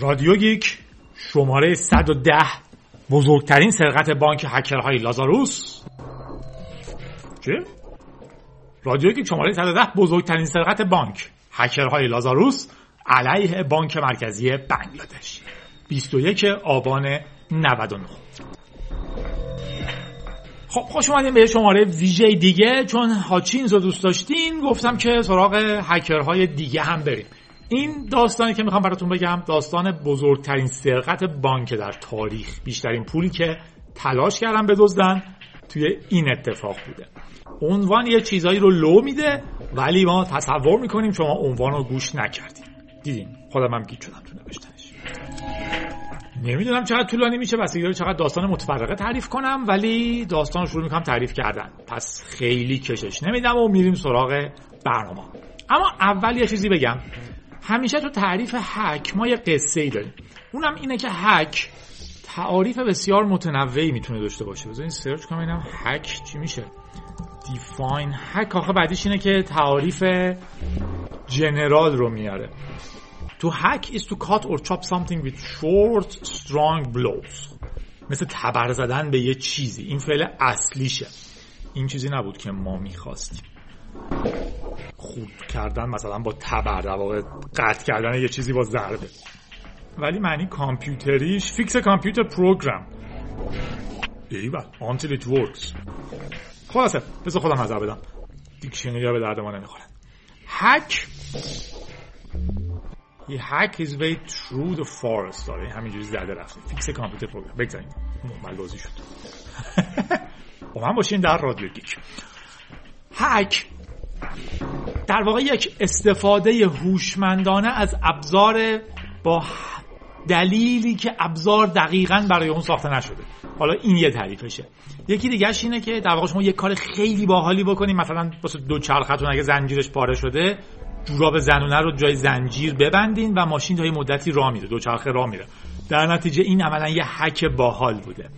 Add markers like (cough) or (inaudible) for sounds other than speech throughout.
رادیو گیک شماره 110 بزرگترین سرقت بانک هکرهای لازاروس. چه؟ رادیو گیک شماره 110 بزرگترین سرقت بانک هکرهای لازاروس علیه بانک مرکزی بنگلادش. 21 آبان 99 خب خوش اومدیم به شماره ویژه دیگه چون هاچینز رو دوست داشتین گفتم که سراغ هکرهای دیگه هم بریم. این داستانی که می‌خوام براتون بگم داستان بزرگترین سرقت بانک در تاریخ. بیشترین پولی که تلاش کردن بدزدن توی این اتفاق بوده. عنوان یه چیزایی رو لو میده ولی ما تصور می‌کنیم شما عنوان رو گوش نکردیم. دیدیم خودم هم گیت شدم تو نوشتنش. نمی‌دونم چقدر طولانی میشه بس چقدر داستان متفرقه تعریف کنم ولی داستان شروع می‌کنم تعریف کردن. پس خیلی کشش نمیدم و میریم سراغ برنامه. اما اول یه چیزی بگم. همیشه تو تعریف هک ما یه قصه ای داریم. اونم اینه که هک تعاریف بسیار متنوعی می‌تونه داشته باشه. بذارین سرچ کنم اینم هک چی میشه. دیفاین هک آخه بعدیش اینه که تعاریف جنرال رو میاره. تو هک is to cut or chop something with short strong blows. مثل تبر زدن به یه چیزی. این فعل اصلیشه. این چیزی نبود که ما می‌خواستیم. خرد کردن مثلا با تبر در واقع قطع کردن یه چیزی با ضربه. ولی معنی کامپیوتریش fix computer program. ایول until it works خلاصه بذار خودم نظر بدم. دیکشنری ها به درد ما نمی‌خورن hack He hack his way through the forest. داره همینجوری زده رفته. fix computer program. بگذاریم. محمل بازی شد. (laughs) با من باشین در رادیو گیک. هک در واقع یک استفاده هوشمندانه از ابزار با دلیلی که ابزار دقیقا برای اون ساخته نشده. حالا این یه تعریفشه. یکی دیگهش اینه که در واقع شما یه کار خیلی باحالی بکنیم. مثلا واسه دو چرختون اگه زنجیرش پاره شده جوراب زنونه رو جای زنجیر ببندین و ماشین تا مدتی راه میره. دوچرخه راه میره. در نتیجه این عملا یه هک باحال بوده.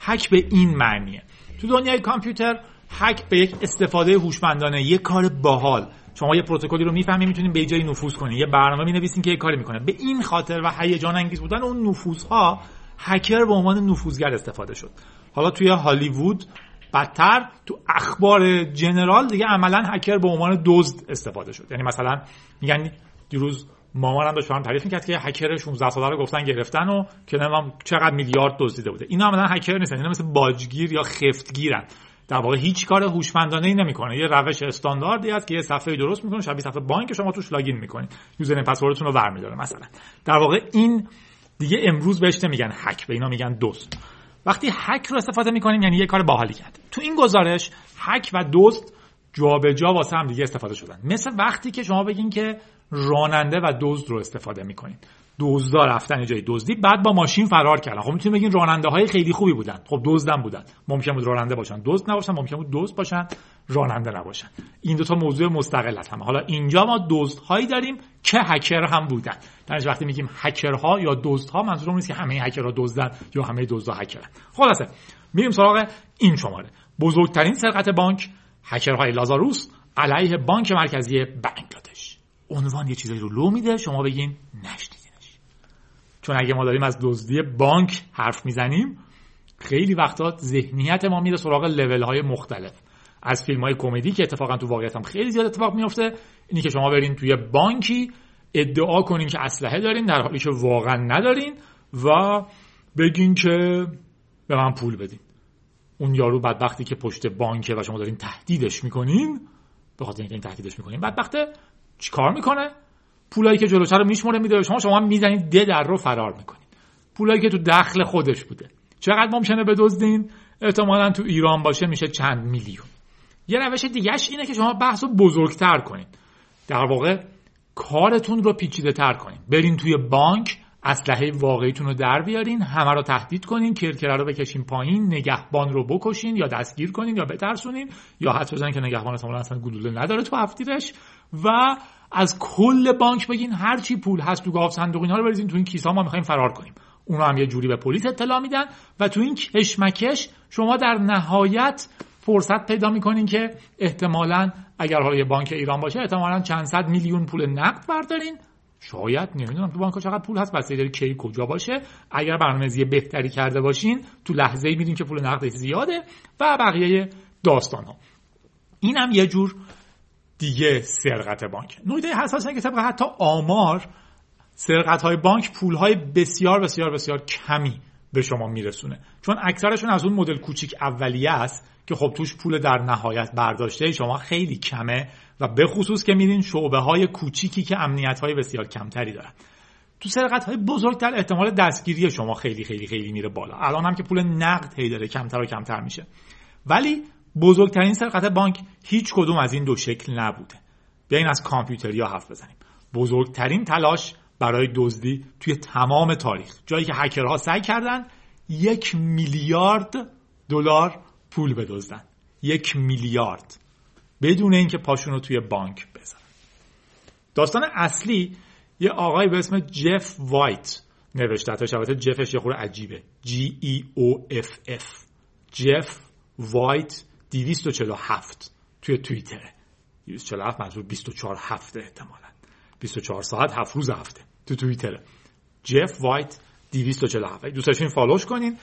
هک به این معنیه. تو دنیای کامپیوتر هک به یک استفاده هوشمندانه یه کار باحال. شما یه پروتکلی رو می‌فهمید می‌تونید به جایی نفوذ کنید یه برنامه می‌نویسین که یه کاری می‌کنه. به این خاطر و هیجان انگیز بودن اون نفوذها هکر به عنوان نفوذگر استفاده شد. حالا توی هالیوود بدتر تو اخبار جنرال دیگه عملا هکر به عنوان دزد استفاده شد. یعنی مثلا میگن دیروز مامانم داشت برام تعریف می‌کرد که هکر 16 ساله رو گفتن گرفتن و که نمی‌دونم چقدر میلیارد دزدیده بوده. اینا عملا هکر نیستن اینا مثل باجگیر یا خفتگیرن. در واقع هیچ کار هوشمندانه ای نمی‌کنه. یه روش استانداردی است که یه صفحه درست می‌کنه شبیه صفحه بانک شما توش لاگین می‌کنید. یوزر پسوردتون رو برمیداره مثلا. در واقع این دیگه امروز بهش نمیگن هک به اینا میگن دزد وقتی هک رو استفاده می‌کنیم یعنی یه کار باحالی کرد. تو این گزارش هک و دزد جابجا واسه هم دیگه استفاده شدن. مثل وقتی که شما بگین که راننده و دزد رو استفاده می‌کنین دزدا رفتن جای دزدی بعد با ماشین فرار کردن. خب می‌تونیم بگین راننده های خیلی خوبی بودن. خب دزدم بودن. ممکن بود راننده باشن. دزد نباشن ممکن بود دزد باشن. راننده نباشن. این دو تا موضوع مستقل هست حالا اینجا ما دزد هایی داریم که هکر هم بودن. در وقتی میگیم هکرها یا دزدها منظورم نیست که همه هکرها دزدن یا همه دزدها هکرن. خلاصه میریم سراغ این شماره. بزرگترین سرقت بانک هکرهای لازاروس علیه بانک مرکزی بنگلادش. عنوان یه چیزایی رو لو میده شما بگین نشنید. چون اگه ما داریم از دزدی بانک حرف می‌زنیم خیلی وقتا ذهنیت ما میره سراغ لول های مختلف. از فیلم های کمدی که اتفاقا تو واقعیت هم خیلی زیاد اتفاق میفته اینی که شما برین توی بانکی ادعا کنین که اسلحه دارین در حالی که واقعا ندارین و بگین که به من پول بدین. اون یارو بدبختی که پشت بانکه و شما دارین تهدیدش می‌کنین به خاطر اینکه این تهدیدش می‌کنین بدبخته چیکار می‌کنه؟ پولایی که جلوتر رو میشموره میده شما شما می‌زنید ده در رو فرار می‌کنید. پولایی که تو دخل خودش بوده. چقدر ممکنه بدزدین؟ احتمالا تو ایران باشه میشه چند میلیون. یه روش دیگهش اینه که شما بحث رو بزرگتر کنید. در واقع کارتون رو پیچیده تر کنید. برین توی بانک اسلحه واقعیتون رو در بیارین همه رو تهدید کنین کرکره رو بکشین پایین نگهبان رو بکشین یا دستگیر کنین یا بترسونین یا حد بزنین که نگهبان اصلا گلوله نداره تو هفتیرش و از کل بانک بگین هر چی پول هست تو گاف صندوق اینها رو بریزین تو این کیسه ما می‌خوایم فرار کنیم. اونا هم یه جوری به پلیس اطلاع میدن و تو این کشمکش شما در نهایت فرصت پیدا می‌کنین که احتمالا اگر حالا یه بانک ایران باشه احتمالا چند صد میلیون پول نقد بردارین. شاید نمی‌دونم تو بانک چقدر پول هست بسته داری کی کجا باشه. اگر برنامه‌ریزی بهتری کرده باشین تو لحظه ای که پول نقدش زیاده و بقیه داستان ها این هم یه جور دیگه سرقت بانک. نکته حساس که طبق حتی آمار سرقت های بانک پول های بسیار بسیار بسیار کمی به شما میرسونه. چون اکثرشون از اون مدل کوچیک اولیه است که خب توش پول در نهایت برداشته شما خیلی کمه و به خصوص که میدین شعبه های کوچیکی که امنیت های بسیار کمتری دارن. تو سرقت های بزرگتر احتمال دستگیری شما خیلی خیلی خیلی میره بالا. الان هم که پول نقد هی داره کمتر و کمتر میشه. ولی بزرگترین سرقت بانک هیچ کدوم از این دو شکل نبوده. بیاین از کامپیوتریا حرف بزنیم. بزرگترین تلاش برای دزدی توی تمام تاریخ. جایی که هکرها سعی کردن یک میلیارد دلار پول بدزدن. یک میلیارد. بدون اینکه پاشون رو توی بانک بزنن داستان اصلی یه آقای به اسم جف وایت نوشته. تا البته جفش یه خورده عجیبه. G E O F F. جف وایت 247 توی توییتره 247 منظور 24 هفته احتمالا. 24 ساعت هفت روز هفته تو توییتره جف وایت 247 دوست داشتین فالوش کنین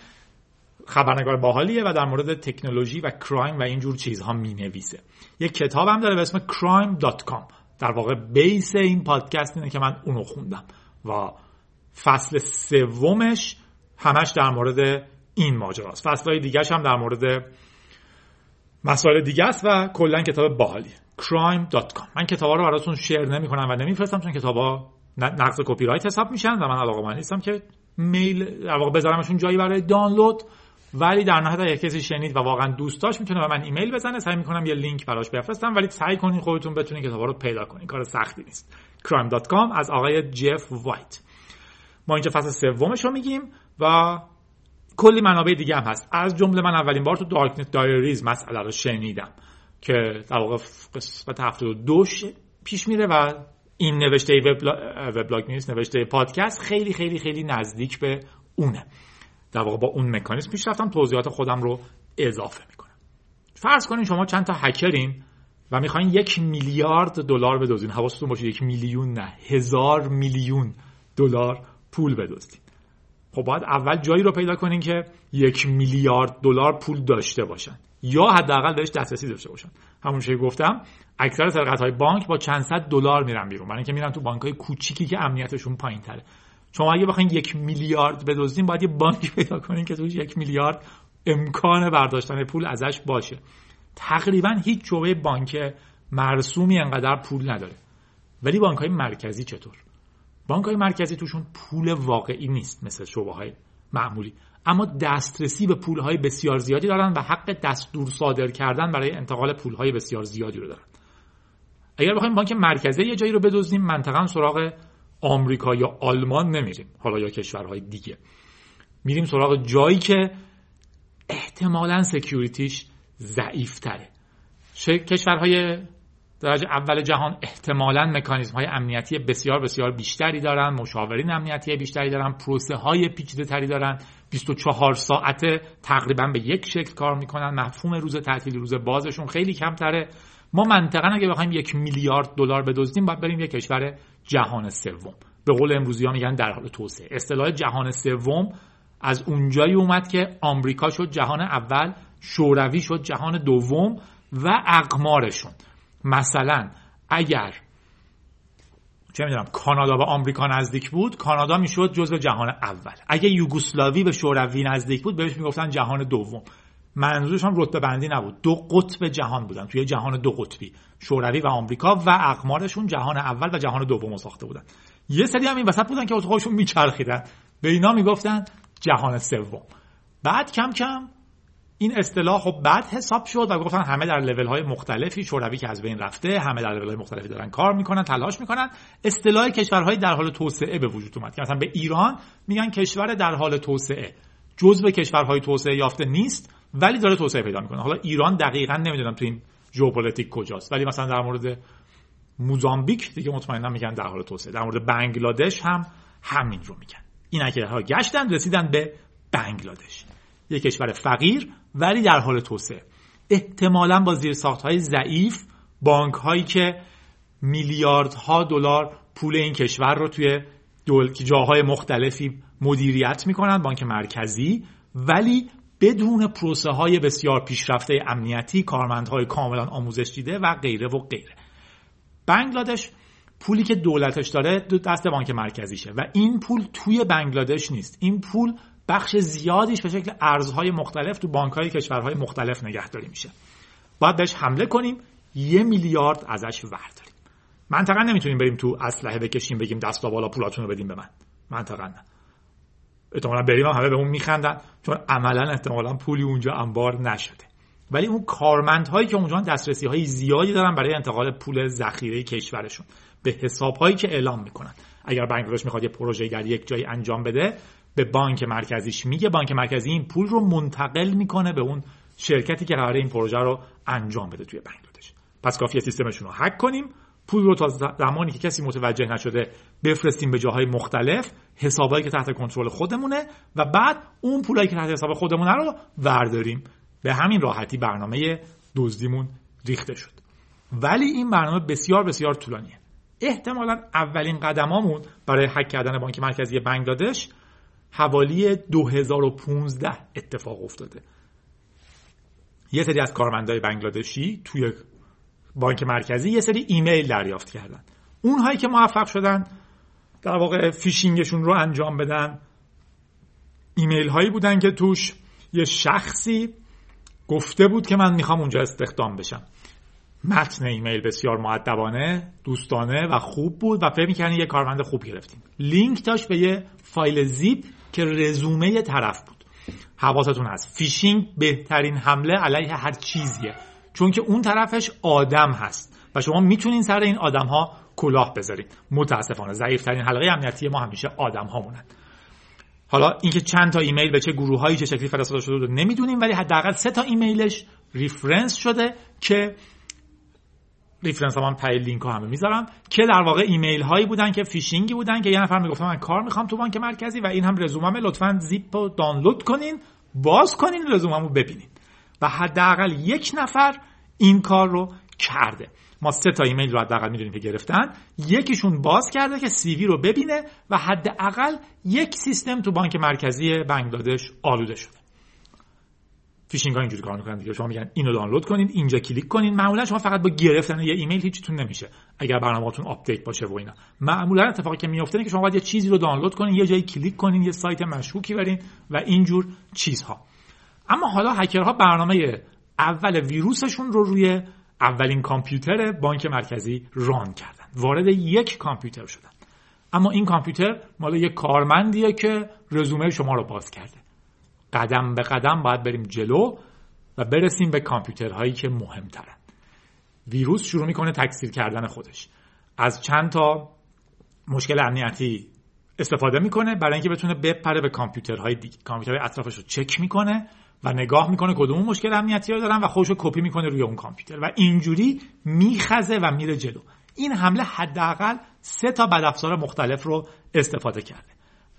خبرنگار باحالیه و در مورد تکنولوژی و کرایم و اینجور چیزها می نویسه یک کتاب هم داره به اسم crime.com در واقع بیس این پادکست اینه که من اونو خوندم و فصل سومش همش در مورد این ماجراست. فصلهای دیگهش هم در مورد مسائل دیگه است و کلا کتاب باحالیه crime.com من کتابا رو براتون شیر نمی کنم و نمیفرستم چون کتابا نقض کپی رایت حساب میشن و من علاقه‌مند نیستم که میل واقع بذارمشون جایی برای دانلود ولی در نهایت اگه کسی شنید و واقعا دوست داشت می‌تونه به من ایمیل بزنه. سعی می‌کنم یه لینک براش بفرستم. ولی سعی کنین خودتون بتونین کتابا رو پیدا کنین. کار سختی نیست. crime.com از آقای جف وایت. ما اینجا فصل سومش رو میگیم و کلی منابع دیگه هم هست. از جمله من اولین بار تو Darknet Diaries مسئله رو شنیدم که در واقع قسمت 72 پیش میره و این نوشته وبلاگ نیست نوشته پادکست خیلی خیلی خیلی نزدیک به اونه. در واقع با اون مکانیزم پیش رفتم توضیحات خودم رو اضافه می‌کنم. فرض کنین شما چند تا هکرین و می‌خواین یک میلیارد دلار بدزدین. حواستون باشه یک میلیون نه هزار میلیون دلار پول بدزدین. خب باید اول جایی رو پیدا کنین که یک میلیارد دلار پول داشته باشن یا حداقل بهش دسترسی داشته باشن. همون چیزی گفتم اکثر سرقت های بانک با چند صد دلار میرن بیرون. برای اینکه میرن تو بانک های کوچیکی که امنیتشون پایین تره شما اگه بخواین یک میلیارد بدزدین باید یه بانک پیدا کنین که توش یک میلیارد امکان برداشتن پول ازش باشه. تقریبا هیچ شعبه بانک مرسومی انقدر پول نداره. ولی بانک های مرکزی چطور؟ بانک های مرکزی توشون پول واقعی نیست مثل شعبه های معمولی. اما دسترسی به پول های بسیار زیادی دارن و حق دستور صادر کردن برای انتقال پول های بسیار زیادی رو دارن. اگر بخوایم بانک مرکزی یه جایی رو بدزدیم منطقا سراغ آمریکا یا آلمان نمیریم. حالا یا کشورهای دیگه. میریم سراغ جایی که احتمالا سکیوریتیش ضعیف تره کشورهای درجه اول جهان احتمالا مکانیزم های امنیتی بسیار بسیار بیشتری دارن مشاورین امنیتی بیشتری دارن پروسه های پیچیده تری دارن 24 ساعت تقریبا به یک شکل کار می‌کنن. مفهوم روز تعطیل روز بازشون خیلی کمتره. ما منطقا اگه بخوایم یک میلیارد دلار بدزدیم باید بریم یک کشور جهان سوم. به قول امروزی ها میگن در حال توسعه. اصطلاح جهان سوم از اونجایی اومد که آمریکا شد جهان اول شوروی شد جهان دوم و اقمارشون. مثلا اگر چه می‌دونم کانادا و آمریکا نزدیک بود کانادا می‌شد جزو جهان اول. اگه یوگسلاوی به شوروی نزدیک بود بهش می‌گفتن جهان دوم. منظورشون رتبه بندی نبود. دو قطب جهان بودن توی جهان دو قطبی شوروی و آمریکا و اقمارشون جهان اول و جهان دوم ساخته بودن. یه سری هم این وسط بودن که خودشون میچرخیدن. به اینا می‌گفتن جهان سوم. بعد کم کم این اصطلاح خب بد حساب شد و گفتن همه در لول های مختلفی شوروی که از بین رفته همه در لول های مختلفی دارن کار می‌کنن تلاش می‌کنن. اصطلاح کشورهای در حال توسعه به وجود اومد که مثلا به ایران میگن کشور در حال توسعه. جزء کشورهای توسعه یافته نیست ولی داره توسعه پیدا می‌کنه. حالا ایران دقیقا نمی‌دونم تو این ژئوپلیتیک کجاست ولی مثلا در مورد موزامبیک دیگه مطمئنا میگن در حال توسعه. در مورد بنگلادش هم همین رو میگن. این ها گشتن رسیدن به بنگلادش. یک کشور فقیر ولی در حال توسعه. احتمالا با زیر های ضعیف بانک هایی که میلیاردها دلار پول این کشور رو توی دول... جاهای مختلفی مدیریت می‌کنن بانک مرکزی ولی بدون پروسه های بسیار پیشرفته امنیتی کارمندهای کاملا آموزش دیده و غیره و غیره. بنگلادش پولی که دولتش داره دست بانک مرکزیشه و این پول توی بنگلادش نیست. این پول بخش زیادیش به شکل ارزهای مختلف تو بانک های کشورهای مختلف نگهداری میشه. باید بهش حمله کنیم یه میلیارد ازش ورداریم. منطقا نمی‌تونیم بریم تو اسلحه بکشیم بگیم دست بالا پولاتون رو بدیم به من. منطقا نه. احتمالا بریم همه به اون میخندن چون عملا احتمالا پولی اونجا انبار نشده. ولی اون کارمندهایی که اونجا دسترسی های زیادی دارن برای انتقال پول ذخیره کشورشون. به حساب هایی که اعلام می‌کنن. اگر بنگلادش می‌خواد یه پروژه در یک جایی انجام بده به بانک مرکزیش میگه. بانک مرکزی این پول رو منتقل می‌کنه به اون شرکتی که قراره این پروژه رو انجام بده توی بنگلادش. پس کافیه سیستمشون رو هک کنیم. پول رو تا زمانی که کسی متوجه نشده بفرستیم به جاهای مختلف حسابایی که تحت کنترل خودمونه و بعد اون پولایی که تحت حساب خودمونه رو ورداریم. به همین راحتی برنامه دزدیمون ریخته شد. ولی این برنامه بسیار بسیار طولانیه. احتمالا اولین قدمامون برای حک کردن بانک مرکزی بنگلادش حوالی 2015 اتفاق افتاده. یه سری از کارمندای بنگلادشی توی بانک مرکزی یه سری ایمیل دریافت کردن. اونهایی که موفق شدن در واقع فیشینگشون رو انجام بدن. ایمیل هایی بودن که توش یه شخصی گفته بود که من می‌خوام اونجا استخدام بشم. متن ایمیل بسیار مؤدبانه دوستانه و خوب بود و فکر می‌کنی یه کارمند خوب گرفتیم. لینک داشت به یه فایل زیپ که رزومه طرف بود. حواستون هست. فیشینگ بهترین حمله علیه هر چیزیه. چون که اون طرفش آدم هست. و شما می‌تونین سر این آدم ها کلاه بذارید متاسفانه ضعیفترین حلقه امنیتی ما همیشه آدم هامونن حالا اینکه چند تا ایمیل به چه گروه هایی چه شکلی فرستاده شده رو نمی‌دونیم ولی حداقل سه تا ایمیلش reference شده که reference ها من پای لینک ها همه می‌ذارم که در واقع ایمیل هایی بودن که فیشینگی بودن که یه نفر می‌گفت من کار می‌خوام تو بانک مرکزی و این هم رزوممه لطفا زیپ رو دانلود کنین باز کنین رزوممو ببینین. و حداقل یک نفر این کار رو کرده. ما سه تا ایمیل رو حداقل می‌دونیم که گرفتن. یکیشون باز کرده که CV رو ببینه و حداقل یک سیستم تو بانک مرکزی بنگلادش آلوده شده. فیشینگ ها اینجوری کار می‌کنن دیگه. شما میگن اینو دانلود کنین اینجا کلیک کنین. معمولا شما فقط با گرفتن یه ایمیل هیچیتون نمیشه. اگر برنامه‌تون آپدیت باشه و اینا. معمولا اتفاقی که میفته که شما باید یه چیزی رو دانلود کنین یه جایی کلیک کنین یه سایت مشکوکی برین و اینجور چیزها. اما حالا هکرها برنامه اول ویروسشون رو روی اولین کامپیوتر بانک مرکزی run کردن. وارد یک کامپیوتر شدن. اما این کامپیوتر مال یک کارمندیه که رزومه شما رو باز کرده. قدم به قدم باید بریم جلو و برسیم به کامپیوترهایی که مهمترن. ویروس شروع می‌کنه تکثیر کردن خودش. از چند تا مشکل امنیتی استفاده می‌کنه برای اینکه بتونه بپره به کامپیوترهای دیگه. کامپیوترهای اطرافش رو چک می‌کنه و نگاه می‌کنه کدوم مشکل امنیتی رو دارن و خودش رو کپی می‌کنه روی اون کامپیوتر و اینجوری میخزه و میره جلو. این حمله حداقل سه تا بدافزار مختلف رو استفاده کرده.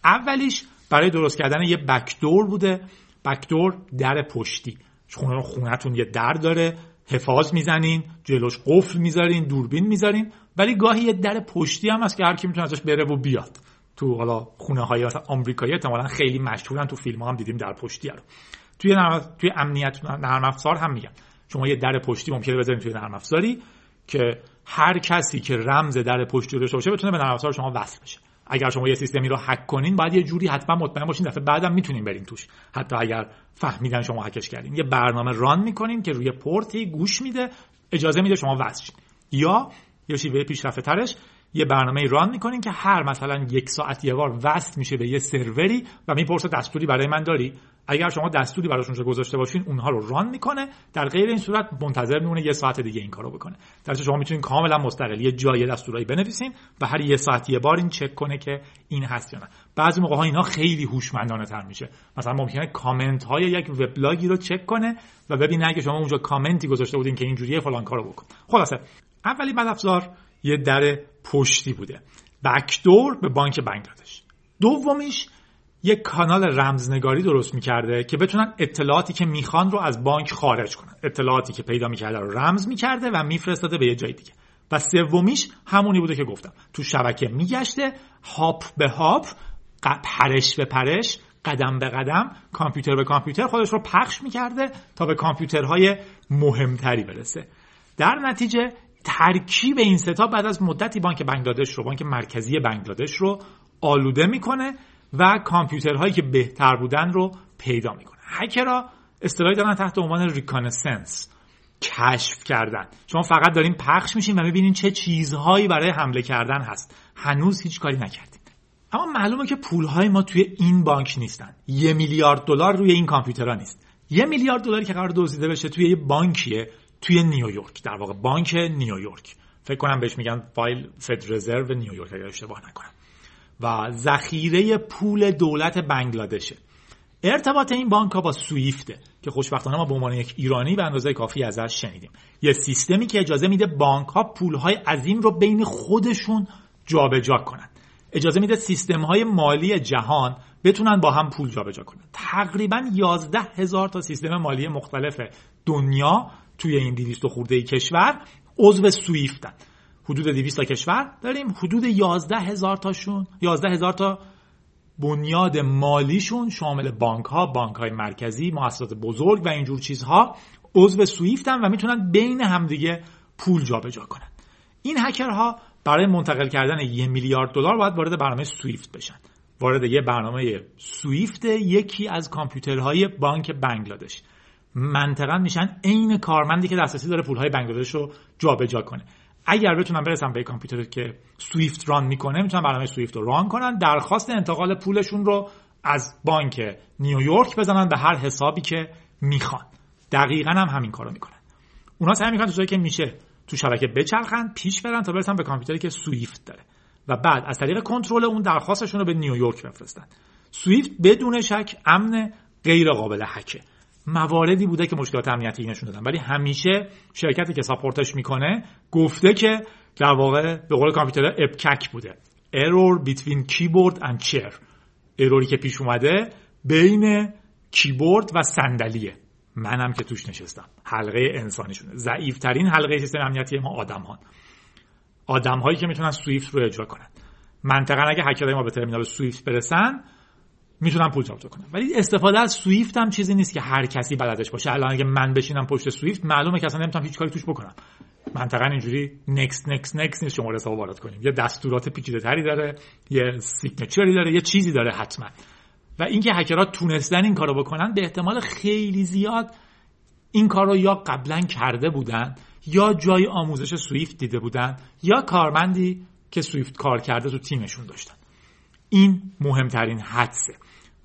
اولیش برای درست کردن یه بکدور بوده. بکدور در پشتی. خونه خونتون یه در داره. حفاظ می‌زنین. جلوش قفل می‌ذارین. دوربین می‌ذارین. ولی گاهی یه در پشتی هم هست که هر کی می‌تونه ازش بره و بیاد. تو حالا خونه های مثلا آمریکایی احتمالاً خیلی مشهورن. تو فیلم ها هم دیدیم در پشتی رو. توی نرم توی امنیت نرم افزار هم میگن. شما یه در پشتی ممکنه بذارین توی نرم افزاری که هر کسی که رمز در پشتی رو داشته باشه بتونه به نرم افزار شما وصل بشه. اگر شما یه سیستمی رو هک کنین باید یه جوری حتما مطمئن باشین دفعه بعدم می‌تونین برین توش. حتی اگر فهمیدن شما هکش کردین. یه برنامه ران می‌کنین که روی پورتی گوش میده اجازه میده شما وصل یا یه شیوه پیشرفته ترش یه برنامه ران می‌کنین که هر مثلا یک ساعت یه بار وصل میشه به یه سروری و می‌پرسه دستوری برای من داری. اگر شما دستوری براشون گذاشته باشین اونها رو ران می‌کنه. در غیر این صورت منتظر میمونه یه ساعت دیگه این کارو بکنه. در شما می‌تونین کاملا مستقل یه جای دستورایی بنویسین و هر یه ساعت یه بار این چک کنه که این هست یا نه. بعضی موقع ها اینا خیلی هوشمندانه تر میشه. مثلا ممکنه کامنت های یک وبلاگی رو چک کنه و ببینه اگه شما اونجا کامنتی گذاشته بودین که اینجوریه فلان کارو بکن. خلاصه اولی بد افزار یه در پشتی بوده. بکدور به بانک بنگلادش دومیش یک کانال رمزنگاری درست می‌کرده که بتونن اطلاعاتی که می‌خوان رو از بانک خارج کنن. اطلاعاتی که پیدا می‌کرده رو رمز می‌کرده و میفرستاده به یه جای دیگه. و سومیش همونی بوده که گفتم. تو شبکه میگشته هاپ به هاپ پرش به پرش قدم به قدم کامپیوتر به کامپیوتر خودش رو پخش می‌کرده تا به کامپیوترهای مهمتری برسه. در نتیجه ترکیب این ستا بعد از مدتی بانک بنگلادش رو بانک مرکزی بنگلادش رو آلوده می‌کنه و کامپیوترهایی که بهتر بودن رو پیدا می‌کنه. هکرها اصطلاحی دارن تحت عنوان reconnaissance کشف کردن. شما فقط دارین پخش میشین و می‌بینین چه چیزهایی برای حمله کردن هست. هنوز هیچ کاری نکردیم اما معلومه که پولهای ما توی این بانک نیستن. یه میلیارد دلار روی این کامپیوترها نیست. یه میلیارد دلاری که قرار دزدیده بشه توی یه بانکیه. توی نیویورک در واقع بانک نیویورک فکر کنم بهش میگن فایل فد رزرو نیویورک اگر اشتباه نکنم. و ذخیره پول دولت بنگلادشه. ارتباط این بانک ها با سویفته که خوشبختانه ما به عنوان یک ایرانی به اندازه کافی ازش شنیدیم. یه سیستمی که اجازه میده بانک ها پول های عظیم رو بین خودشون جابجا کنن. اجازه میده سیستم های مالی جهان بتونن با هم پول جابجا کنن. تقریبا 11 هزار تا سیستم مالی مختلف دنیا توی این 200 خورده کشور عضو سویفتن حدود 200 تا کشور داریم. حدود 11 هزار تاشون 11 هزار تا بنیاد مالیشون شامل بانک ها بانک های مرکزی مؤسسات بزرگ و اینجور چیزها عضو سویفتن و می‌تونن بین همدیگه پول جابجا کنن. این هکرها برای منتقل کردن یه میلیارد دلار باید وارد برنامه سویفت بشن. وارد یه برنامه سویفت یکی از کامپیوترهای بانک بنگلادش. منطقا میشن عین کارمندی که دسترسی داره پولهای بنگلادش رو جابجا کنه. اگر بتونن برسن به کامپیوتر که سویفت ران می‌کنه می‌تونن برنامه سویفت رو ران کنن. درخواست انتقال پولشون رو از بانک نیویورک بزنن به هر حسابی که می‌خوان. دقیقا هم همین کارو می‌کنن. اونا سعی می‌کنن تو که میشه تو شبکه بچرخن پیش برن تا برسن به کامپیوتری که سویفت داره. و بعد از طریق کنترل اون درخواستشون رو به نیویورک بفرستن. سویفت بدون شک امن غیر قابل هکه مواردی بوده که مشکلات امنیتی نشون دادن. ولی همیشه شرکتی که support ش می‌کنه گفته که در واقع به قول کامپیوتریا PEBKAC بوده. Error between keyboard and chair. error ی که پیش اومده بین کیبورد و صندلیه. منم که توش نشستم. حلقه انسانیشونه. ضعیفترین حلقه سیستم امنیتی ما آدم ها آدم هایی که می‌تونن سویفت رو اجرا کنن. منطقا اگه هکرهای ما به ترمینال سویفت برسن می‌تونم پول جابجا کنم. ولی استفاده از سویفت هم چیزی نیست که هر کسی بلدش باشه. الان اگه من بشینم پشت سویفت معلومه که اصلا نمی‌تونم هیچ کاری توش بکنم. منطقا اینجوری next next next نیست شماره حساب وارد کنیم. یه دستورات پیچیده تری داره یه signature ی داره یه چیزی داره حتما. و اینکه هکرها تونستن این کارو بکنن به احتمال خیلی زیاد این کار رو یا قبلا کرده بودن یا جای آموزش سویفت دیده بودن یا کارمندی که سویفت کار کرده تو تیمشون داشتن. این مهمترین حدسه.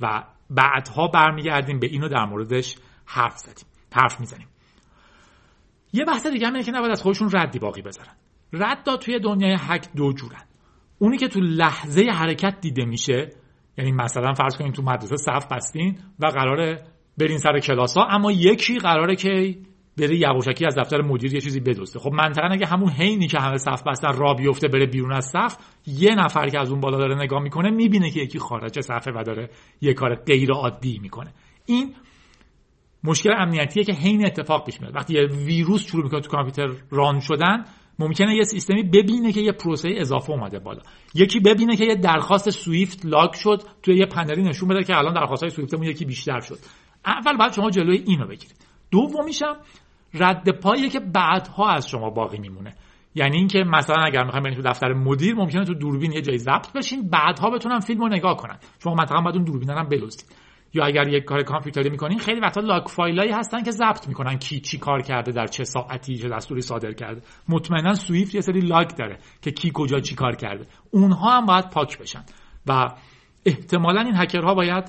و بعدها برمیگردیم به اینو در موردش حرف زدیم حرف می‌زنیم. یه بحث دیگه هم اینه که نباید از خودشون ردی باقی بذارن. رد توی دنیای هک دو جورن. اونی که تو لحظه حرکت دیده میشه یعنی مثلا فرض کنید تو مدرسه صف بستین و قراره برین سر کلاس ها اما یکی قراره که بره یواشکی از دفتر مدیر یه چیزی بدوسته خب منطقا اگه همون حینی که همه صف بستن را بیفته بره بیرون از صف یه نفر که از اون بالا داره نگاه می‌کنه می‌بینه که یکی خارج صفه و داره یه کار غیر عادی می‌کنه. این مشکل امنیتیه که حین اتفاق پیش میاد. وقتی یه ویروس شروع می‌کنه تو کامپیوتر ران شدن ممکنه یه سیستمی ببینه که یه پروسه اضافه اومده بالا. یکی ببینه که یه درخواست سویفت لاگ شد توی یه پنلی نشون بده که الان درخواست های سویفتمون یکی بیشتر شد. اول بعد شما جلوی اینو بگیرید. دومیشم رد پاییه که بعدها از شما باقی میمونه. یعنی اینکه مثلا اگر می‌خوایم برید تو دفتر مدیر ممکنه تو دوربین یه جایی ضبط بشین بعدها بتونن فیلم نگاه کنن. شما منطقا باید اون دوربین هم بلوزید. یا اگر یک کار کامپیوتری می‌کنین خیلی وقتا لاگ فایلایی هستن که ضبط می‌کنن کی چی کار کرده در چه ساعتی چه دستوری صادر کرده. مطمئنا سویفت یه سری لاگ داره که کی کجا چی کار کرده. اونها هم باید پاک بشن. و احتمالا این هکرها باید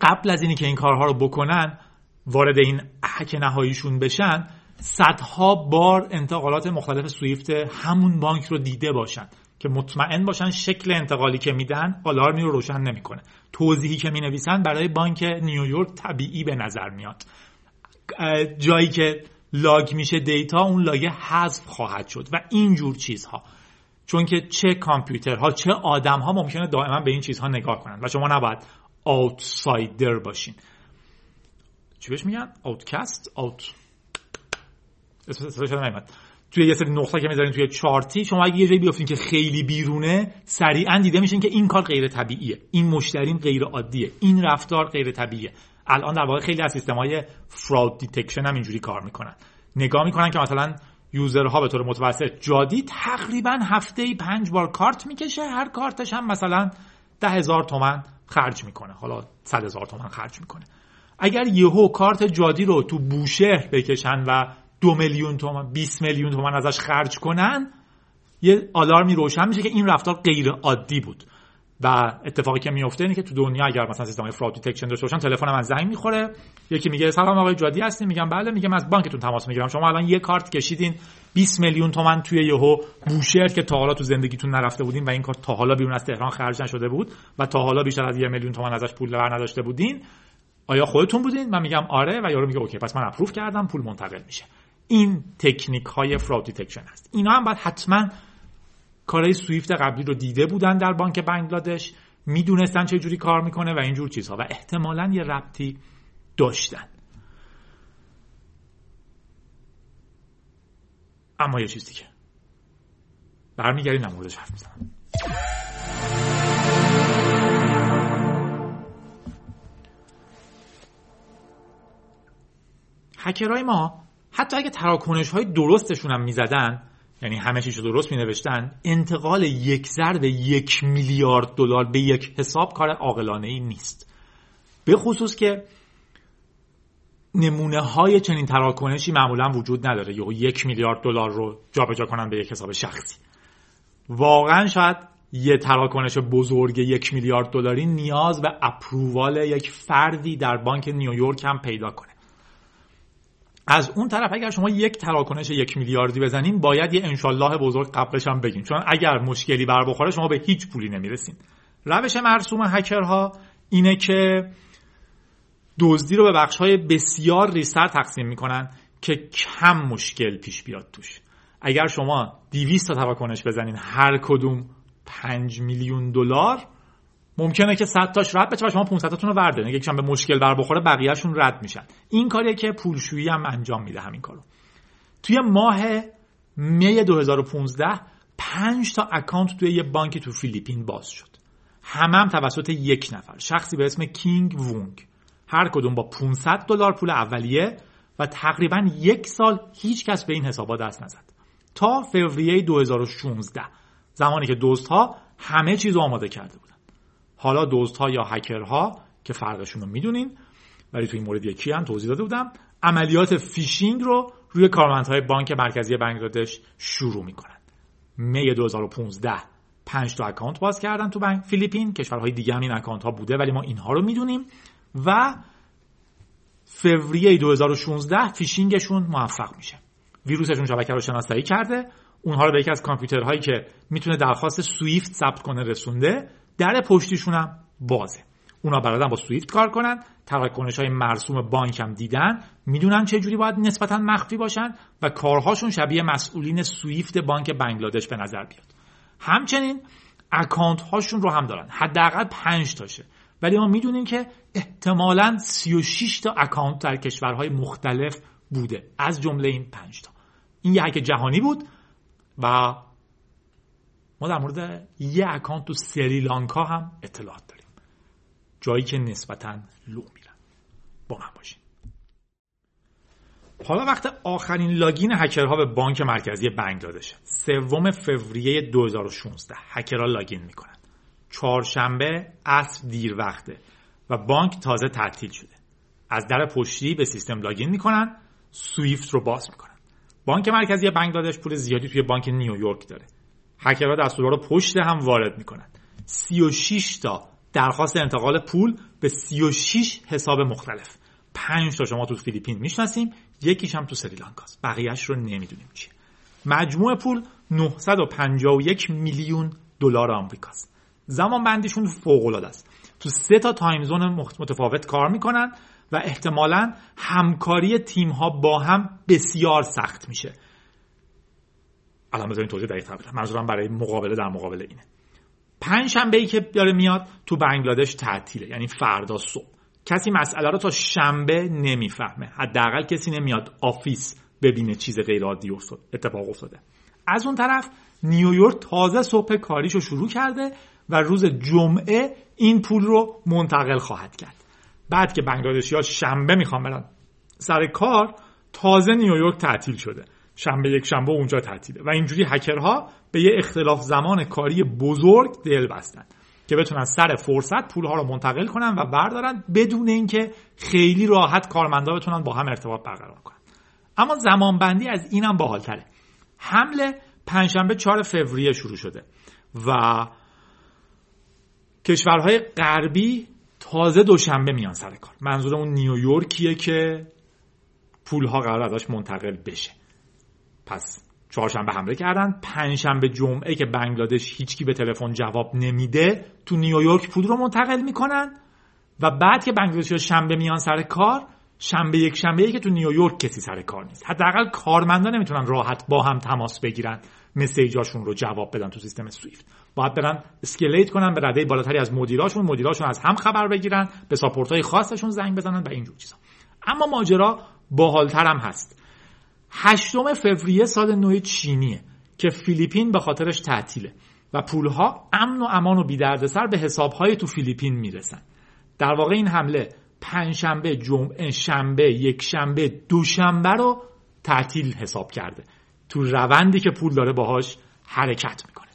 قبل از اینی که این کارها رو بکنن وارد این حک نهاییشون بشن صدها بار انتقالات مختلف سویفت همون بانک رو دیده باشن که مطمئن باشن شکل انتقالی که میدن آلارمی رو روشن نمی‌کنه. توضیحی که می نویسن برای بانک نیویورک طبیعی به نظر میاد. جایی که لاگ میشه دیتا اون لاگ حذف خواهد شد و اینجور چیزها. چون که چه کامپیوترها چه آدم ها ممکنه دائما به این چیزها نگاه کنن و شما نباید outsider باشین. چی بهش میگن؟ outcast out اسمش نمیاد توی یه سری نقطه که می‌ذارین توی چارتی شما اگه یه جایی بیافتین که خیلی بیرونه سریعا دیده میشین که این کار غیر طبیعیه. این مشتریم غیر عادیه. این رفتار غیر طبیعیه. الان در واقع خیلی از سیستم های fraud detection هم اینجوری کار می‌کنن. نگاه می‌کنن که مثلا user ها به طور متوسط جادی تقریبا هفته ای پنج بار کارت می‌کشه. هر کارتش هم مثلا ده هزار تومن خرج می‌کنه. حالا صد هزار تومن خرج می‌کنه. اگر یهو کارت جادی رو تو بوشهر بکشن و دو میلیون تومن 20 میلیون تومن ازش خرج کنن یه آلارمی روشن میشه که این رفتار غیر عادی بود. و اتفاقی که میفته اینه که تو دنیا اگر مثلا سیستم fraud detection داشته باشن تلفن من زنگ می‌خوره. یکی میگه سلام آقای جادی هستین میگم بله. میگه از بانکتون تماس می‌گیرم. شما الان یه کارت کشیدین 20 میلیون تومن توی یهو بوشهر که تا حالا تو زندگیتون نرفته بودین و این کارت تا حالا بیرون از تهران خرج نشده بود و تا حالا بیشتر از یه میلیون تومن ازش پول بر نداشته بودین. آیا خودتون بودین؟ من میگم آره و یارو میگه okay پس من approve کردم پول منتقل میشه. این تکنیک های fraud detection هست اینا هم باید حتما کارهای سویفت قبلی رو دیده بودن در بانک بنگلادش می‌دونستن چه جوری کار می‌کنه و اینجور چیزها و احتمالا یه ربطی داشتن. اما یه چیز دیگه. برمیگردیم در موردش حرف می‌زنم. هکرهای ما حتی اگه تراکنش های درستشون هم می‌زدن یعنی همه چیشو درست می انتقال یک ضرب یک میلیارد دلار به یک حساب کار عاقلانه ای نیست. به خصوص که نمونه های چنین تراکنشی معمولا وجود نداره. یا یک میلیارد دلار رو جابجا کنن به یک حساب شخصی. واقعا شاید یه تراکنش بزرگ یک میلیارد دلاری نیاز به اپرووال یک فردی در بانک نیویورک هم پیدا کنه. از اون طرف اگر شما یک تراکنش یک میلیاردی بزنین باید یه انشالله بزرگ قبلش هم بگین. چون اگر مشکلی بر بخوره شما به هیچ پولی نمی‌رسین. روش مرسوم هکرها اینه که دزدی رو به بخش های بسیار ریستر تقسیم می‌کنن که کم مشکل پیش بیاد توش. اگر شما 200 تا تراکنش بزنین هر کدوم 5 میلیون دلار ممکنه که 100 تاش رد بشه و شما 500 تاتون رو وردارین یکیشون به مشکل بر بخوره بقیه‌شون رد میشن. این کاریه که پولشویی هم انجام میده همین کارو. توی ماه می 2015 5 تا account توی یه بانک تو فیلیپین باز شد. همم هم توسط یک نفر. شخصی به اسم کینگ وونگ. هر کدوم با 500 دلار پول اولیه و تقریبا یک سال هیچ کس به این حسابا دست نزد. تا فوریه 2016 زمانی که دزدها همه چیز آماده کرده حالا دزدها یا هکرها که فرقشون رو می‌دونین ولی تو این مورد یکی هم توضیح داده بودم عملیات فیشینگ رو روی کارمندهای بانک مرکزی بنگلادش شروع می‌کنن. می 2015 5 تا account باز کردن تو بانک فیلیپین کشورهای دیگه هم این account ها بوده ولی ما اینها رو می‌دونیم و فوریه 2016 فیشینگشون موفق میشه. ویروسشون شبکه رو شناسایی کرده. اونها رو به یکی از کامپیوترهایی که می‌تونه درخواست سویفت ثبت کنه رسونده در پشتیشون هم بازه. اونا بلدن با سویفت کار کنن تراکنش های مرسوم بانک هم دیدن می‌دونن چه جوری باید نسبتا مخفی باشن و کارهاشون شبیه مسئولین سویفت بانک بنگلادش به نظر بیاد. همچنین account هاشون رو هم دارن. حداقل 5 تاشه. ولی ما می‌دونیم که احتمالا 36 تا account در کشورهای مختلف بوده. از جمله این 5 تا. این یه هک جهانی بود و ما در مورد یه account تو سریلانکا هم اطلاعات داریم. جایی که نسبتا لو میرن. با من باشین. حالا وقت آخرین login هکرها به بانک مرکزی بنگلادش سوم فوریه 2016 هکرها login می‌کنن. چهارشنبه عصر دیر وقته و بانک تازه تعطیل شده. از در پشتی به سیستم login می‌کنن. سویفت رو باز می‌کنن. بانک مرکزی بنگلادش پول زیادی توی بانک نیویورک داره. هکرها دستورها رو پشت هم وارد می‌کنن. 36 تا درخواست انتقال پول به 36 حساب مختلف. 5 تا شما تو فیلیپین می‌شناسیم یکیش هم تو سریلانکاست بقیهش رو نمی‌دونیم چیه. مجموع پول 951 میلیون دلار آمریکاست زمان بندیشون فوق العاده است. تو سه تا تایم زون متفاوت کار می‌کنن و احتمالا همکاری تیم ها با هم بسیار سخت میشه. الان بذارین توضیح دقیق تر منظورم برای مقابله در مقابله اینه. پنج شنبه ای که داره میاد تو بنگلادش تعطیله یعنی فردا صبح. کسی مسئله رو تا شنبه نمی‌فهمه. حداقل کسی نمیاد office ببینه چیز غیر عادی اتفاق افتاده. از اون طرف نیویورک تازه صبح کاریشو شروع کرده و روز جمعه این پول رو منتقل خواهد کرد. بعد که بنگلادشی ها شنبه می‌خوان برن سر کار تازه نیویورک تعطیل شده. شنبه یک شنبه اونجا تعطیله. و اینجوری هکرها به یه اختلاف زمان کاری بزرگ دل بستن که بتونن سر فرصت پولها رو منتقل کنن و بردارن بدون اینکه خیلی راحت کارمندا بتونن با هم ارتباط برقرار کنن. اما زمانبندی از اینم باحالتره. حمله پنجشنبه 4 فوریه شروع شده و کشورهای غربی تازه دوشنبه میان سر کار. منظور اون نیویورکیه که پولها قرار ازش منتقل بشه. پس چهارشنبه حمله کردن. پنجشنبه جمعه که بنگلادش هیچکی به تلفن جواب نمیده تو نیویورک پول رو منتقل می‌کنن. و بعد که بنگلادشی شنبه میان سر کار شنبه یک شنبه ای که تو نیویورک کسی سر کار نیست. حداقل کارمندا نمی‌تونن راحت با هم تماس بگیرن. مسیجاشون رو جواب بدن تو سیستم سویفت. باید برن اسکلیت کنن به رده بالاتری از مدیراشون مدیراشون از هم خبر بگیرن به ساپورت خاصشون زنگ بزنن و اینجور چیزا. اما ماجرا باحالتر هم هست. هشتم فوریه سال نو چینیه که فیلیپین به خاطرش تعطیله و پولها امن و امان و بیدردسر به حسابهای تو فیلیپین می‌رسن. در واقع این حمله پنجشنبه جمعه شنبه یک شنبه دوشنبه رو تعطیل حساب کرده. تو روندی که پول داره باهاش حرکت می‌کنه.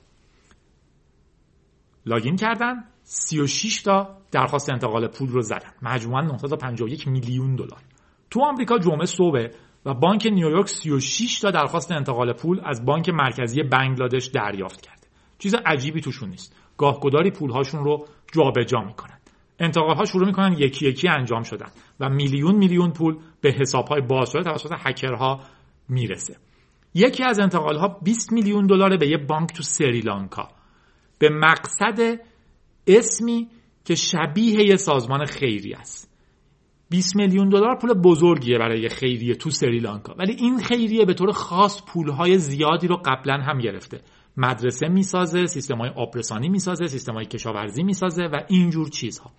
لاگین کردن 36 تا درخواست انتقال پول رو زدن. مجموعا 951 میلیون دلار. تو آمریکا جمعه صبح و بانک نیویورک 36 تا درخواست انتقال پول از بانک مرکزی بنگلادش دریافت کرده چیز عجیبی توشون نیست. گاهگداری پولهاشون رو جابجا می‌کنن. انتقال ها شروع می‌کنن یکی یکی انجام شدن و میلیون میلیون پول به حساب های باز شده توسط هکرها می‌رسه. یکی از انتقال ها 20 میلیون دلار به یه بانک تو سریلانکا. به مقصد اسمی که شبیه یه سازمان خیری است. 20 میلیون دلار پول بزرگیه برای خیریه تو سریلانکا. ولی این خیریه به طور خاص پولهای زیادی رو قبلا هم گرفته. مدرسه می‌سازه سیستم های آبرسانی می‌سازه سیستم های کشاورزی می‌سازه و اینجور چیزها.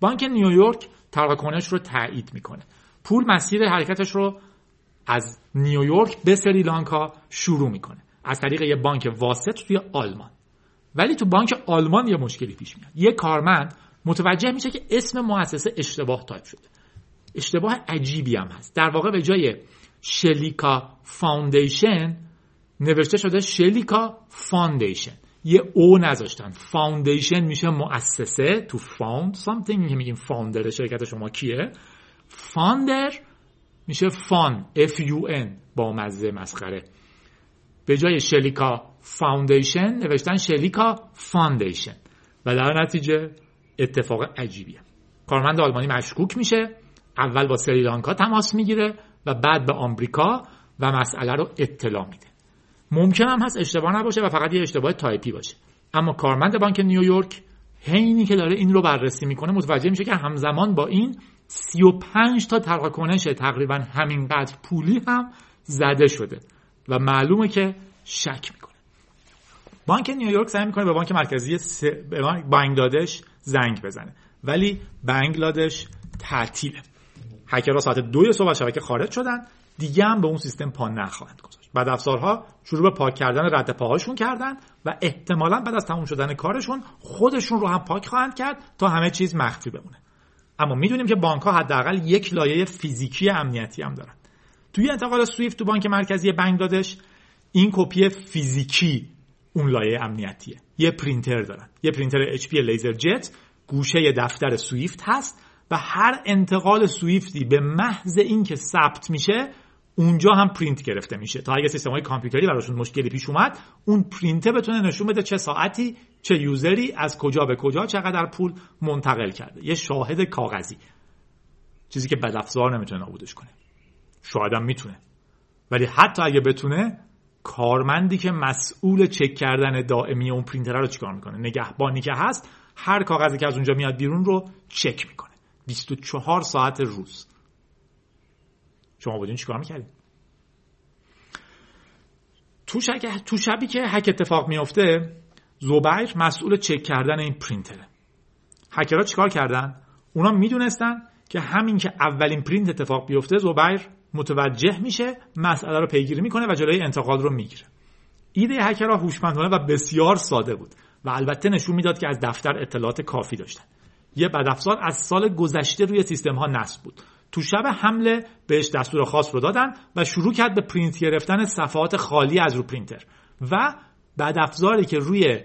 بانک نیویورک تراکنش رو تایید می‌کنه. پول مسیر حرکتش رو از نیویورک به سریلانکا شروع می‌کنه. از طریق یه بانک واسط توی آلمان. ولی تو بانک آلمان یه مشکلی پیش میاد. یه کارمند متوجه میشه که اسم مؤسسه اشتباه تایپ شده. اشتباه عجیبی هم هست. در واقع به جای شلیکا Foundation نوشته شده شلیکا Fundation. یه O نذاشتن. Foundation میشه مؤسسه تو found something که میگیم founder شرکت شما کیه؟ funder میشه fun F U N با مزه مسخره. به جای شلیکا Foundation نوشتن شلیکا Fundation. و در نتیجه اتفاق عجیبیه. کارمند آلمانی مشکوک میشه. اول با سریلانکا تماس می‌گیره و بعد به آمریکا و مسئله رو اطلاع میده. ممکن هم هست اشتباه نباشه و فقط یه اشتباه تایپی باشه. اما کارمند بانک نیویورک حینی که داره این رو بررسی می‌کنه متوجه میشه که همزمان با این 35 تا تراکنش تقریبا همینقدر پولی هم زده شده و معلومه که شک می‌کنه. بانک نیویورک سعی می‌کنه به بانک مرکزی س... بنگلادش زنگ بزنه. ولی بنگلادش تعطیله. هکرها ساعت دوی صبح شبکه خارج شدن دیگه هم به اون سیستم پا نخواهند گذاشت. بعد افزارها شروع به پاک کردن رد پاهاشون کردن و احتمالا بعد از تموم شدن کارشون خودشون رو هم پاک خواهند کرد تا همه چیز مخفی بمونه. اما می‌دونیم که بانک ها حداقل یک لایه فیزیکی امنیتی هم دارن. توی انتقال سویفت تو بانک مرکزی بنگلادش این کپی فیزیکی اون لایه امنیتیه. یه پرینتر دارن. یه پرینتر HP LaserJet گوشه دفتر سویفت هست و هر انتقال سویفتی به محض اینکه ثبت میشه اونجا هم پرینت گرفته میشه. تا اگه سیستم های کامپیوتری براشون مشکلی پیش اومد اون پرینته بتونه نشون بده چه ساعتی چه user ی از کجا به کجا چقدر پول منتقل کرده. یه شاهد کاغذی. چیزی که بدافزار نمی‌تونه نابودش کنه. شاید هم می‌تونه. ولی حتی اگه بتونه کارمندی که مسئول چک کردن دائمی اون پرینتر رو چیکار می‌کنه؟ نگهبانی که هست هر کاغذی که از اونجا میاد بیرون رو چک می‌کنه. 24 ساعت روز. شما بودین چیکار می‌کردین؟ تو, تو شبی که هک اتفاق میافته زوبیر مسئول چک کردن این پرینتره. هکرها چیکار کردن؟ اونا می‌دونستن که همین که اولین پرینت اتفاق بیفته زوبیر متوجه میشه مسئله رو پیگیری می‌کنه و جلوی انتقال رو می‌گیره. ایده هکرها هوشمندانه و بسیار ساده بود و البته نشون می‌داد که از دفتر اطلاعات کافی داشتن. یه بدافزار از سال گذشته روی سیستم ها نصب بود. تو شب حمله بهش دستور خاص رو دادن و شروع کرد به پرینت گرفتن صفحات خالی از رو پرینتر. و بدافزاری که روی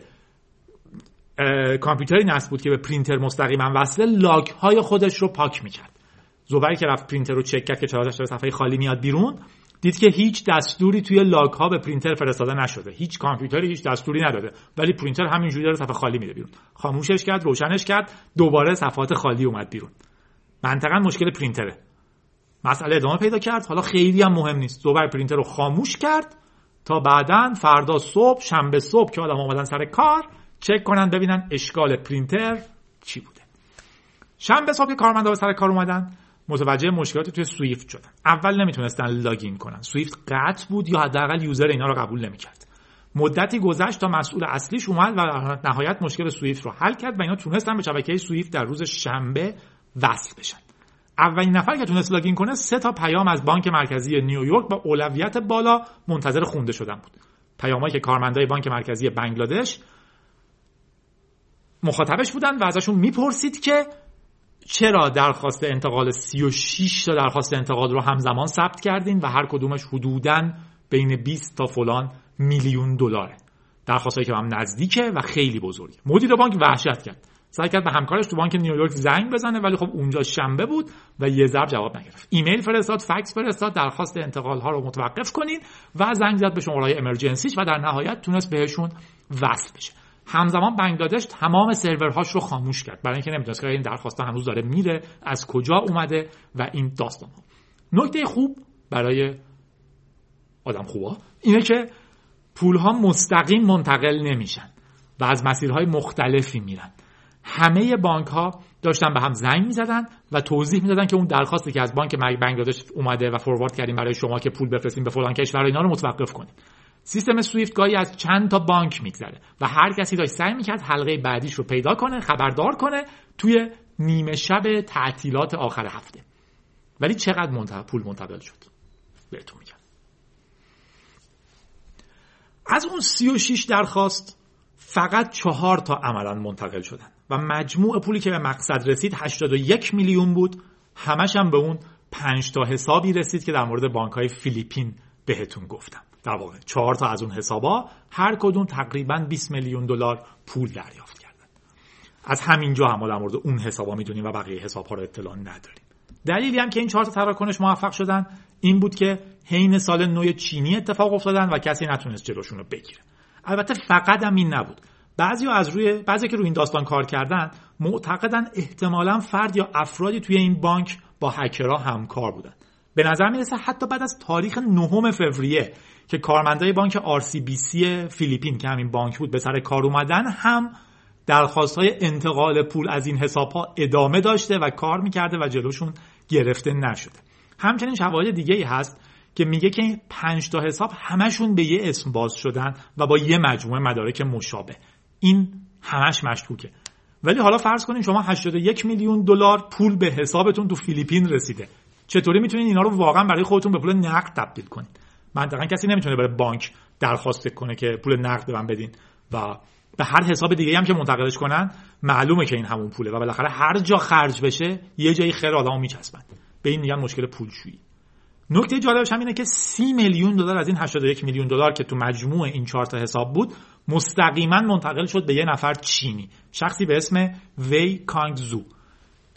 کامپیوتری نصب بود که به پرینتر مستقیما وصله log های خودش رو پاک می‌کرد. زوبیری که رفت پرینتر رو چک کرد که چرا صفحه خالی میاد بیرون دید که هیچ دستوری توی log ها به پرینتر فرستاده نشده. هیچ کامپیوتری هیچ دستوری نداده. ولی پرینتر همینجوری داره صفحه خالی میده بیرون. خاموشش کرد روشنش کرد دوباره صفحات خالی اومد بیرون. منطقا مشکل پرینتره. مسئله ادامه پیدا کرد. حالا خیلی هم مهم نیست. زوبیر پرینتر رو خاموش کرد تا بعدا فردا صبح شنبه صبح که آدم آمدن سر کار چک کنن ببینن اشکال پرینتر چی بوده. شنبه صبح که کارمندا به سر کار اومدن متوجه مشکلات توی سویفت شدن. اول نمی‌تونستن login کنن. سویفت قطع بود یا حداقل user اینا رو قبول نمی‌کرد. مدتی گذشت تا مسئول اصلیش اومد و نهایت مشکل سویفت رو حل کرد و اینا تونستن به شبکه سویفت در روز شنبه وصل بشن. اولین نفر که تونست login کنه سه تا پیام از بانک مرکزی نیویورک با اولویت بالا منتظر خونده شدن بود. پیامایی که کارمندای بانک مرکزی بنگلادش مخاطبش بودن و ازشون می‌پرسید که چرا درخواست انتقال 36 تا درخواست انتقال رو همزمان ثبت کردین و هر کدومش حدوداً بین 20 تا فلان میلیون دلاره؟ درخواستایی که هم نزدیکه و خیلی بزرگه. مدیر بانک وحشت کرد. سعی کرد به همکارش تو بانک نیویورک زنگ بزنه ولی خب اونجا شنبه بود و یه ضرب جواب نگرفت. ایمیل فرستاد فکس فرستاد درخواست انتقال ها رو متوقف کنین و زنگ زد به شماره امرجنسیش و در نهایت تونست بهشون وصل بشه. همزمان بنگلادش تمام سرورهاش رو خاموش کرد. برای اینکه نمی‌دونست که این درخواست هنوز داره میره از کجا اومده و این داستان ها نکته خوب برای آدم خوبا اینه که پول ها مستقیم منتقل نمیشن و از مسیرهای مختلفی میرن. همه بانک ها داشتن به هم زنگ می‌زدن و توضیح می‌دادن که اون درخواستی که از بانک بنگلادش اومده و فوروارد کردیم برای شما که پول بفرستیم به فلان کشور اینا رو متوقف کنیم. سیستم سویفت گاهی از چند تا بانک میگذره و هر کسی داشت سعی می‌کرد حلقه بعدیش رو پیدا کنه خبردار کنه توی نیمه شب تعطیلات آخر هفته. ولی چقدر منتقل پول منتقل شد؟ بهتون میگم. از اون 36 درخواست فقط چهار تا عملا منتقل شدن و مجموع پولی که به مقصد رسید 81 میلیون بود. همش هم به اون 5 تا حسابی رسید که در مورد بانک های فیلیپین بهتون گفتم. در واقع چهار تا از اون حسابا هر کدوم تقریبا 20 میلیون دلار پول دریافت کردن. از همینجا هم در مورد اون حسابا می‌دونیم و بقیه حساب ها رو اطلاع نداریم. دلیلی هم که این چهار تا تراکنش موفق شدن این بود که حین سال نو چینی اتفاق افتادن و کسی نتونست جلوشون رو بگیره. البته فقط هم این نبود. بعضی از روی بعضی که روی این داستان کار کردن معتقدن احتمالا فرد یا افرادی توی این بانک با هکرها همکار بودن. به نظر می‌رسه حتی بعد از تاریخ نهم فوریه که کارمندای بانک RCBC فیلیپین که همین بانک بود به سر کار اومدن هم درخواست های انتقال پول از این حساب ها ادامه داشته و کار می‌کرده و جلوشون گرفته نشده. همچنین شواهد دیگه ای هست که میگه که این پنج تا حساب همشون به یه اسم باز شدن و با یه مجموعه مدارک مشابه. این همش مشکوکه. ولی حالا فرض کنیم شما 81 میلیون دلار پول به حسابتون تو فیلیپین رسیده. چطوری می‌تونید اینا رو واقعا برای خودتون به پول نقد تبدیل کنید منطقا کسی نمی‌تونه برای بانک درخواست کنه که پول نقد به من بدین. و به هر حساب دیگه هم که منتقلش کنن معلومه که این همون پوله. و بالاخره هر جا خرج بشه یه جایی خیر آدمو میچسبن. به این میگن مشکل پولشویی نکته جالبش هم اینه که 30 میلیون دلار از این 81 میلیون دلار که تو مجموع این چهار تا حساب بود مستقیما منتقل شد به یه نفر چینی. شخصی به اسم وی کانگ زو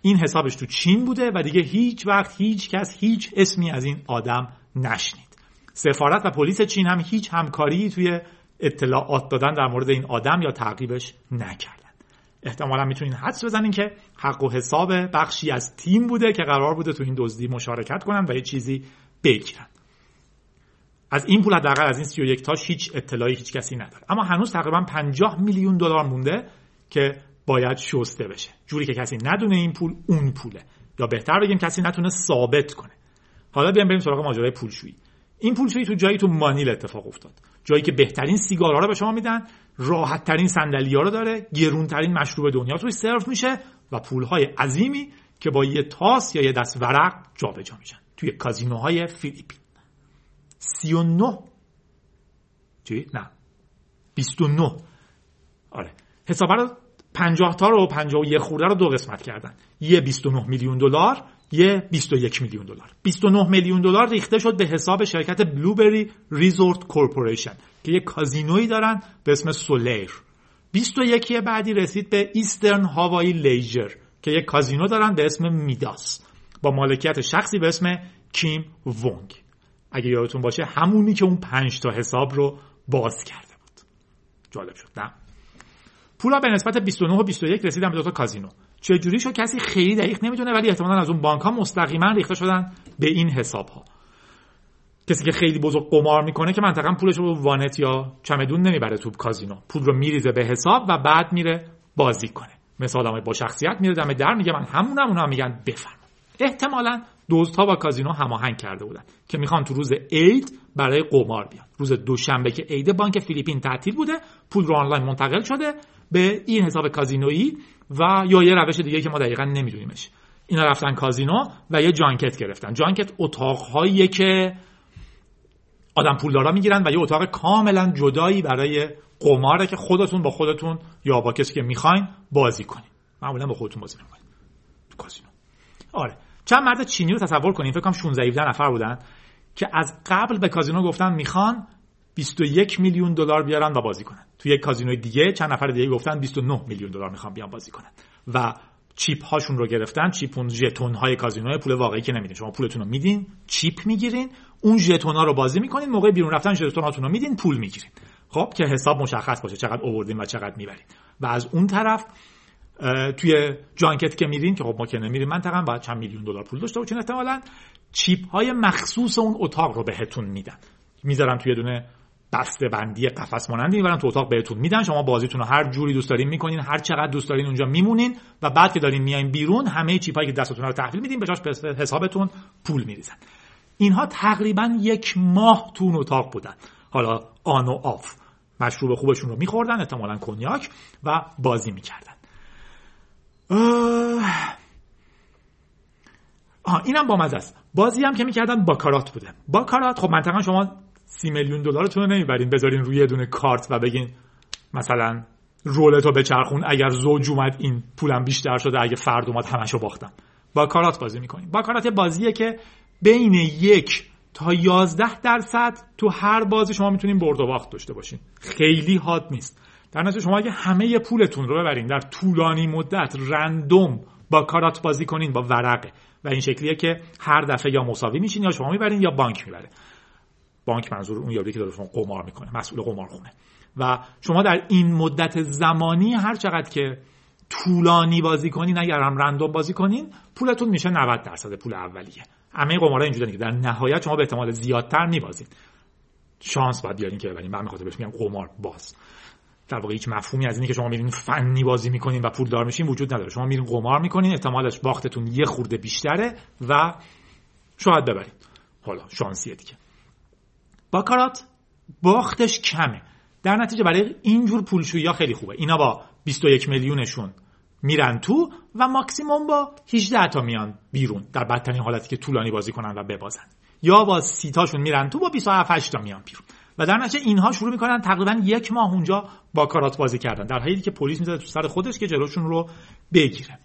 این حسابش تو چین بوده و دیگه هیچ وقت هیچ کس هیچ اسمی از این آدم نشنید. سفارت و پلیس چین هم هیچ همکاری توی اطلاعات دادن در مورد این آدم یا تعقیبش نکردن. احتمالا می‌تونین حدس بزنین که حق و حساب بخشی از تیم بوده که قرار بوده تو این دزدی مشارکت کنن و یه چیزی بگیرن. از این پول حداقل از این 31 تاش هیچ اطلاعی هیچ کسی نداره. اما هنوز تقریبا 50 میلیون دلار مونده که باید شسته بشه. جوری که کسی ندونه این پول اون پوله. یا بهتر بگیم کسی نتونه ثابت کنه. حالا بیایم بریم سراغ ماجرای پولشویی. این پولشویی تو جایی تو مانیل اتفاق افتاد. جایی که بهترین سیگارها رو به شما میدن راحت ترین صندلی ها رو داره گرونترین مشروب دنیا توش سرو میشه و پولهای عظیمی که با یه تاس یا یه دست ورق جابجا میشن. توی کازینوهای فیلیپین. 39 چی؟ نه. 29 آره. حسابه رو 50 تا رو 51 خورده رو دو قسمت کردن. یه 29 میلیون دلار یه 21 میلیون دلار. 29 میلیون دلار ریخته شد به حساب شرکت Bloomberry Resort Corporation که یه کازینویی دارن به اسم Solaire 21 بعدی رسید به Eastern Hawaii Leisure که یه کازینو دارن به اسم Midas با مالکیت شخصی به اسم کیم وونگ اگه یادتون باشه همونی که اون پنج تا حساب رو باز کرده بود. جالب شد نه؟ پولا به نسبت 29 و 21 رسیدن به دو تا کازینو. چه جوری شد کسی خیلی دقیق نمی‌دونه ولی احتمالا از اون بانک ها مستقیما ریخته شدن به این حساب ها کسی که خیلی بزرگ قمار می‌کنه که منطقا پولش رو وانت یا چمدون نمی‌بره تو کازینو. پول رو میریزه به حساب و بعد میره بازی کنه. مثال با شخصیت میره دم در میگه من همونم اونها میگن بفرم احتمالا دوزها با کازینو هماهنگ کرده بودن که می‌خوان تو روز عید برای قمار بیان. روز دوشنبه که عید بانک فیلیپین تعطیل بوده پول رو آنلاین منتقل شده. به این حساب کازینویی و یا یه روش دیگه که ما دقیقا نمیدونیمش. اینا رفتن کازینو و یه جانکت گرفتن. جانکت اتاقهایی که آدم پولدارا می‌گیرن و یه اتاق کاملا جدایی برای قماره که خودتون با خودتون یا با کسی که می‌خواین بازی کنین. معمولا با خودتون بازی می‌کنین. تو کازینو. آره. چند مرد چینی رو تصور کنین. فکر کنم 16 17 نفر بودن که از قبل به کازینو گفتن می‌خوان 21 میلیون دلار بیارن و بازی کنن. تو یک کازینوی دیگه چند نفر دیگه گفتن 29 میلیون دلار می‌خوان بیان بازی کنن. و چیپ هاشون رو گرفتن. چیپ اون ژتون های کازینو پول واقعی که نمیدین. شما پولتون رو میدین چیپ می‌گیرین اون ژتون ها رو بازی می‌کنین موقع بیرون رفتن ژتون هاتون رو میدین پول می‌گیرین. خب که حساب مشخص باشه چقدر آوردین و چقدر می‌برین. و از اون طرف توی جانکت که میرین که خب ما که نمیریم منطقا باید چند میلیون دلار پول داشته باشین احتمالاً چیپ های مخصوص اون اتاق رو بهتون میدن. می‌ذارن توی دونه بندی قفس مانندی. می‌برن تو اتاق بهتون میدن. شما بازیتون رو هر جوری دوست دارین می‌کنین هر چقدر دوست دارین اونجا میمونین و بعد که دارین میاین بیرون همه چیپایی که دستتون رو تحویل میدین به جاش حسابتون پول میریزن. اینها تقریبا یک ماه تو اون اتاق بودن. حالا آن و آف. مشروب خوبشون رو میخوردن احتمالا کنیاک و بازی می‌کردن. آه اینم با مزه است. بازی هم که می‌کردن باکارات بوده. باکارات خب منطقا شما سی میلیون دلارتون رو نمی‌برین بذارین روی یه دونه کارت و بگین مثلا رولتو بچرخون. اگر زوج اومد این پولم بیشتر شده اگه فرد اومد همشو باختم. با کارات بازی می‌کنیم. با کارات بازیه که بین یک تا یازده درصد تو هر بازی شما می‌تونین برد و باخت داشته باشین. خیلی حاد نیست. در نتیجه شما اگه همه پولتون رو ببرین در طولانی مدت رندوم با کارات بازی کنین با ورقه. و این شکلیه که هر دفعه یا مساوی میشین یا شما می‌برین یا بانک می‌بره. بانک منظور اون یاری که داره شما قمار می‌کنه مسئول قمارخونه. و شما در این مدت زمانی هر چقدر که طولانی بازی کنین اگر هم رندوم بازی کنین پولتون میشه 90 درصد پول اولیه. همه قمارا اینجوریه که در نهایت شما به احتمال زیادتر میبازین. شانس باید بیارین که ببرین من می‌خواد بهش میگم قمار باز. در واقع هیچ مفهومی از اینی که شما میرین فنی بازی می‌کنین و پول دار میشین وجود نداره. شما میرین قمار می‌کنین احتمالش باختتون یه خورده بیشتره و شاید ببرید حالا شانسیه دیگه. باکارات باختش کمه. در نتیجه برای اینجور پولشویی ها خیلی خوبه. اینا با 21 میلیونشون میرن تو و ماکسیموم با 18 تا میان بیرون در بدترین حالتی که طولانی بازی کنن و ببازن. یا با سی تاشون میرن تو با 27 تا میان بیرون. و در نتیجه اینها شروع می‌کنن تقریبا یک ماه اونجا با کارات بازی کردن. در حالی که پلیس می‌زده تو سر خودش که جلوشون رو بگیره.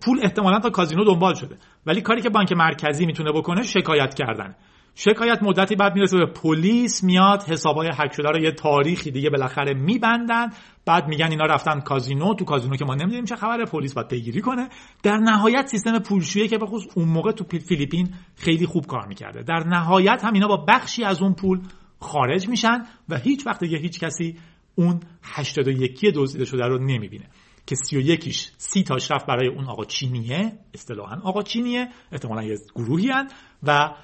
پول احتمالا تا کازینو دنبال شده. ولی کاری که بانک مرکزی می‌تونه بکنه شکایت کردن. شکایت مدتی بعد می‌رسه به پلیس میاد حسابای هک شده رو یه تاریخی دیگه بالاخره میبندن. بعد میگن اینا رفتن کازینو تو کازینو که ما نمی‌دونیم چه خبره پلیس باید پیگیری کنه. در نهایت سیستم پولشویی که بخصوص اون موقع تو فیلیپین خیلی خوب کار می‌کرده. در نهایت هم اینا با بخشی از اون پول خارج میشن و هیچ وقت دیگه هیچ کسی اون 81 دزدیده شده رو نمی‌بینه. که 31 سی تاش رفت برای اون آقا چینیه اصطلاحا آقا چینیه احتمالا یه گروهی هن و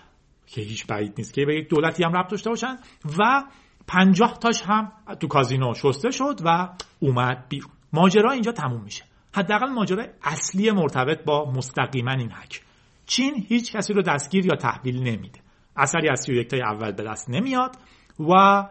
که هیچ بعید نیست. که به یک دولتی هم ربط داشته باشن و 50 تاش هم تو کازینو شسته شد و اومد بیرون. ماجرا اینجا تموم میشه. حداقل ماجرا اصلی مرتبط با مستقیما این حک. چین هیچ کسی رو دستگیر یا تحویل نمیده. اثری از 31 تای اول به دست نمیاد و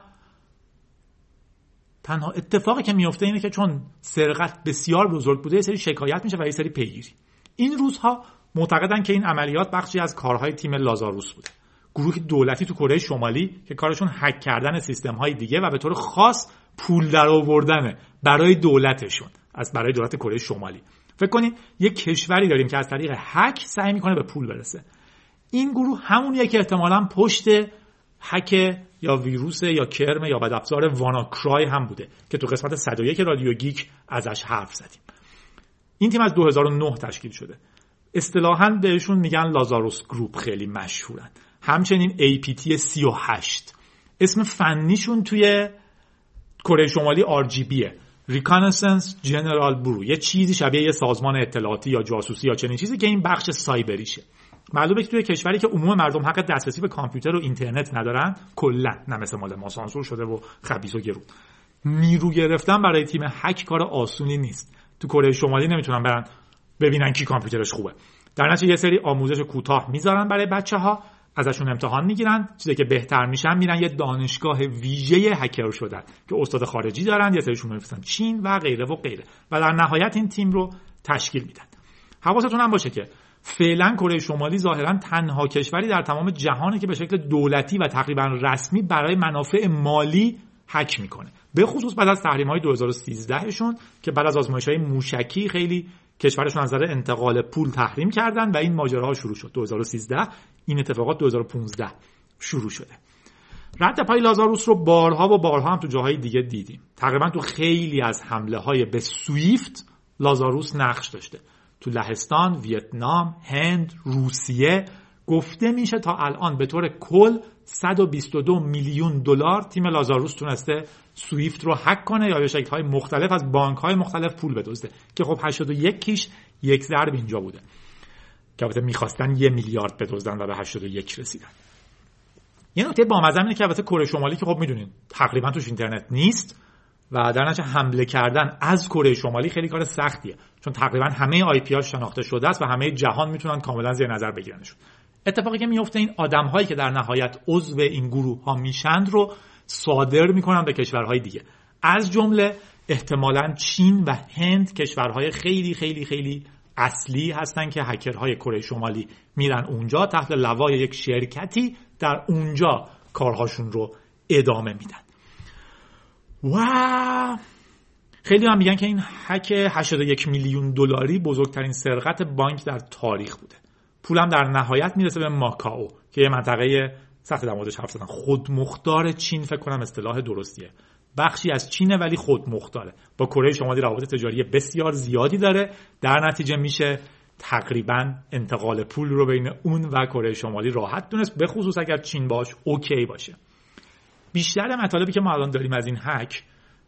تنها اتفاقی که میفته اینه که چون سرقت بسیار بزرگ بوده یه سری شکایت میشه و یه سری پیگیری. این روزها معتقدن که این عملیات بخشی از کارهای تیم لازاروس بوده. گروه دولتی تو کره شمالی که کارشون هک کردن سیستم های دیگه و به طور خاص پول در آوردنه برای دولتشون از برای دولت کره شمالی. فکر کنید یک کشوری داریم که از طریق هک سعی می‌کنه به پول برسه. این گروه همونیه که احتمالا پشت هک یا ویروس یا کرم یا بدافزار واناکرای هم بوده که تو قسمت 101 رادیو گیک ازش حرف زدیم. این تیم از 2009 تشکیل شده. اصطلاحا بهشون میگن لازاروس گروپ خیلی مشهورن. همچنین APT 38 اسم فنیشون توی کره شمالی RGB ه Reconnaissance General Bureau یه چیزی شبیه یه سازمان اطلاعاتی یا جاسوسی یا چنین چیزی که این بخش سایبریشه. معلومه که توی کشوری که عموم مردم حق دسترسی به کامپیوتر و اینترنت ندارن کلا نه مثل مال ما سانسور شده و خبیث و گرون. نیرو گرفتن برای تیم هک کار آسونی نیست. تو کره شمالی نمی‌تونن برن ببینن کی کامپیوترش خوبه. در نتیجه یه سری آموزش کوتاه می‌ذارن برای بچه ها ازشون امتحان می‌گیرن چیزی که بهتر میشن میرن یه دانشگاه ویژه هکر شدن که استاد خارجی دارن یه سریشون میفرستن چین و غیره و غیره و در نهایت این تیم رو تشکیل میدن. حواستون هم باشه که فعلا کره شمالی ظاهرا تنها کشوری در تمام جهانه که به شکل دولتی و تقریبا رسمی برای منافع مالی حک می‌کنه. به خصوص بعد از تحریم های 2013 شون که بعد از آزمایش های موشکی خیلی کشورشون از نظر انتقال پول تحریم کردن و این ماجراها شروع شد. 2013 این اتفاقات 2015 شروع شده. رد پای لازاروس رو بارها و بارها هم تو جاهای دیگه دیدیم. تقریبا تو خیلی از حمله های به سویفت لازاروس نقش داشته. تو لهستان، ویتنام، هند، روسیه گفته میشه تا الان به طور کل 122 میلیون دلار تیم لازاروس تونسته سویفت رو حک کنه یا به شکل های مختلف از بانک های مختلف پول بدزده که خب 81 کیش یک ضرب اینجا بوده. که البته می‌خواستن یه میلیارد بدزدن و به 81 رسیدن. یه نکته با اینه که البته کره شمالی که خب می‌دونین تقریبا توش اینترنت نیست و در نتیجه حمله کردن از کره شمالی خیلی کار سختیه. چون تقریبا همه آی پی شناخته شده است و همه جهان می‌تونن کاملا زیر نظر بگیرنشون. اتفاقی که میفته این آدم هایی که در نهایت عضو این گروه ها میشند رو صادر می‌کنن به کشورهای دیگه. از جمله احتمالا چین و هند کشورهای خیلی خیلی خیلی اصلی هستن که هکرهای کره شمالی میرن اونجا تحت لوای یک شرکتی در اونجا کارهاشون رو ادامه میدن. و خیلی هم میگن که این هک 81 میلیون دلاری بزرگترین سرقت بانک در تاریخ بوده. پولم در نهایت می‌رسه به ماکاو که یه منطقه سخت در موردش حرف زدن خودمختار چین فکر کنم اصطلاح درستیه. بخشی از چینه ولی خودمختاره. با کره شمالی روابط تجاری بسیار زیادی داره. در نتیجه میشه تقریبا انتقال پول رو بین اون و کره شمالی راحت دونست به خصوص اگر چین باش اوکی باشه. بیشتر مطالبی که ما الان داریم از این هک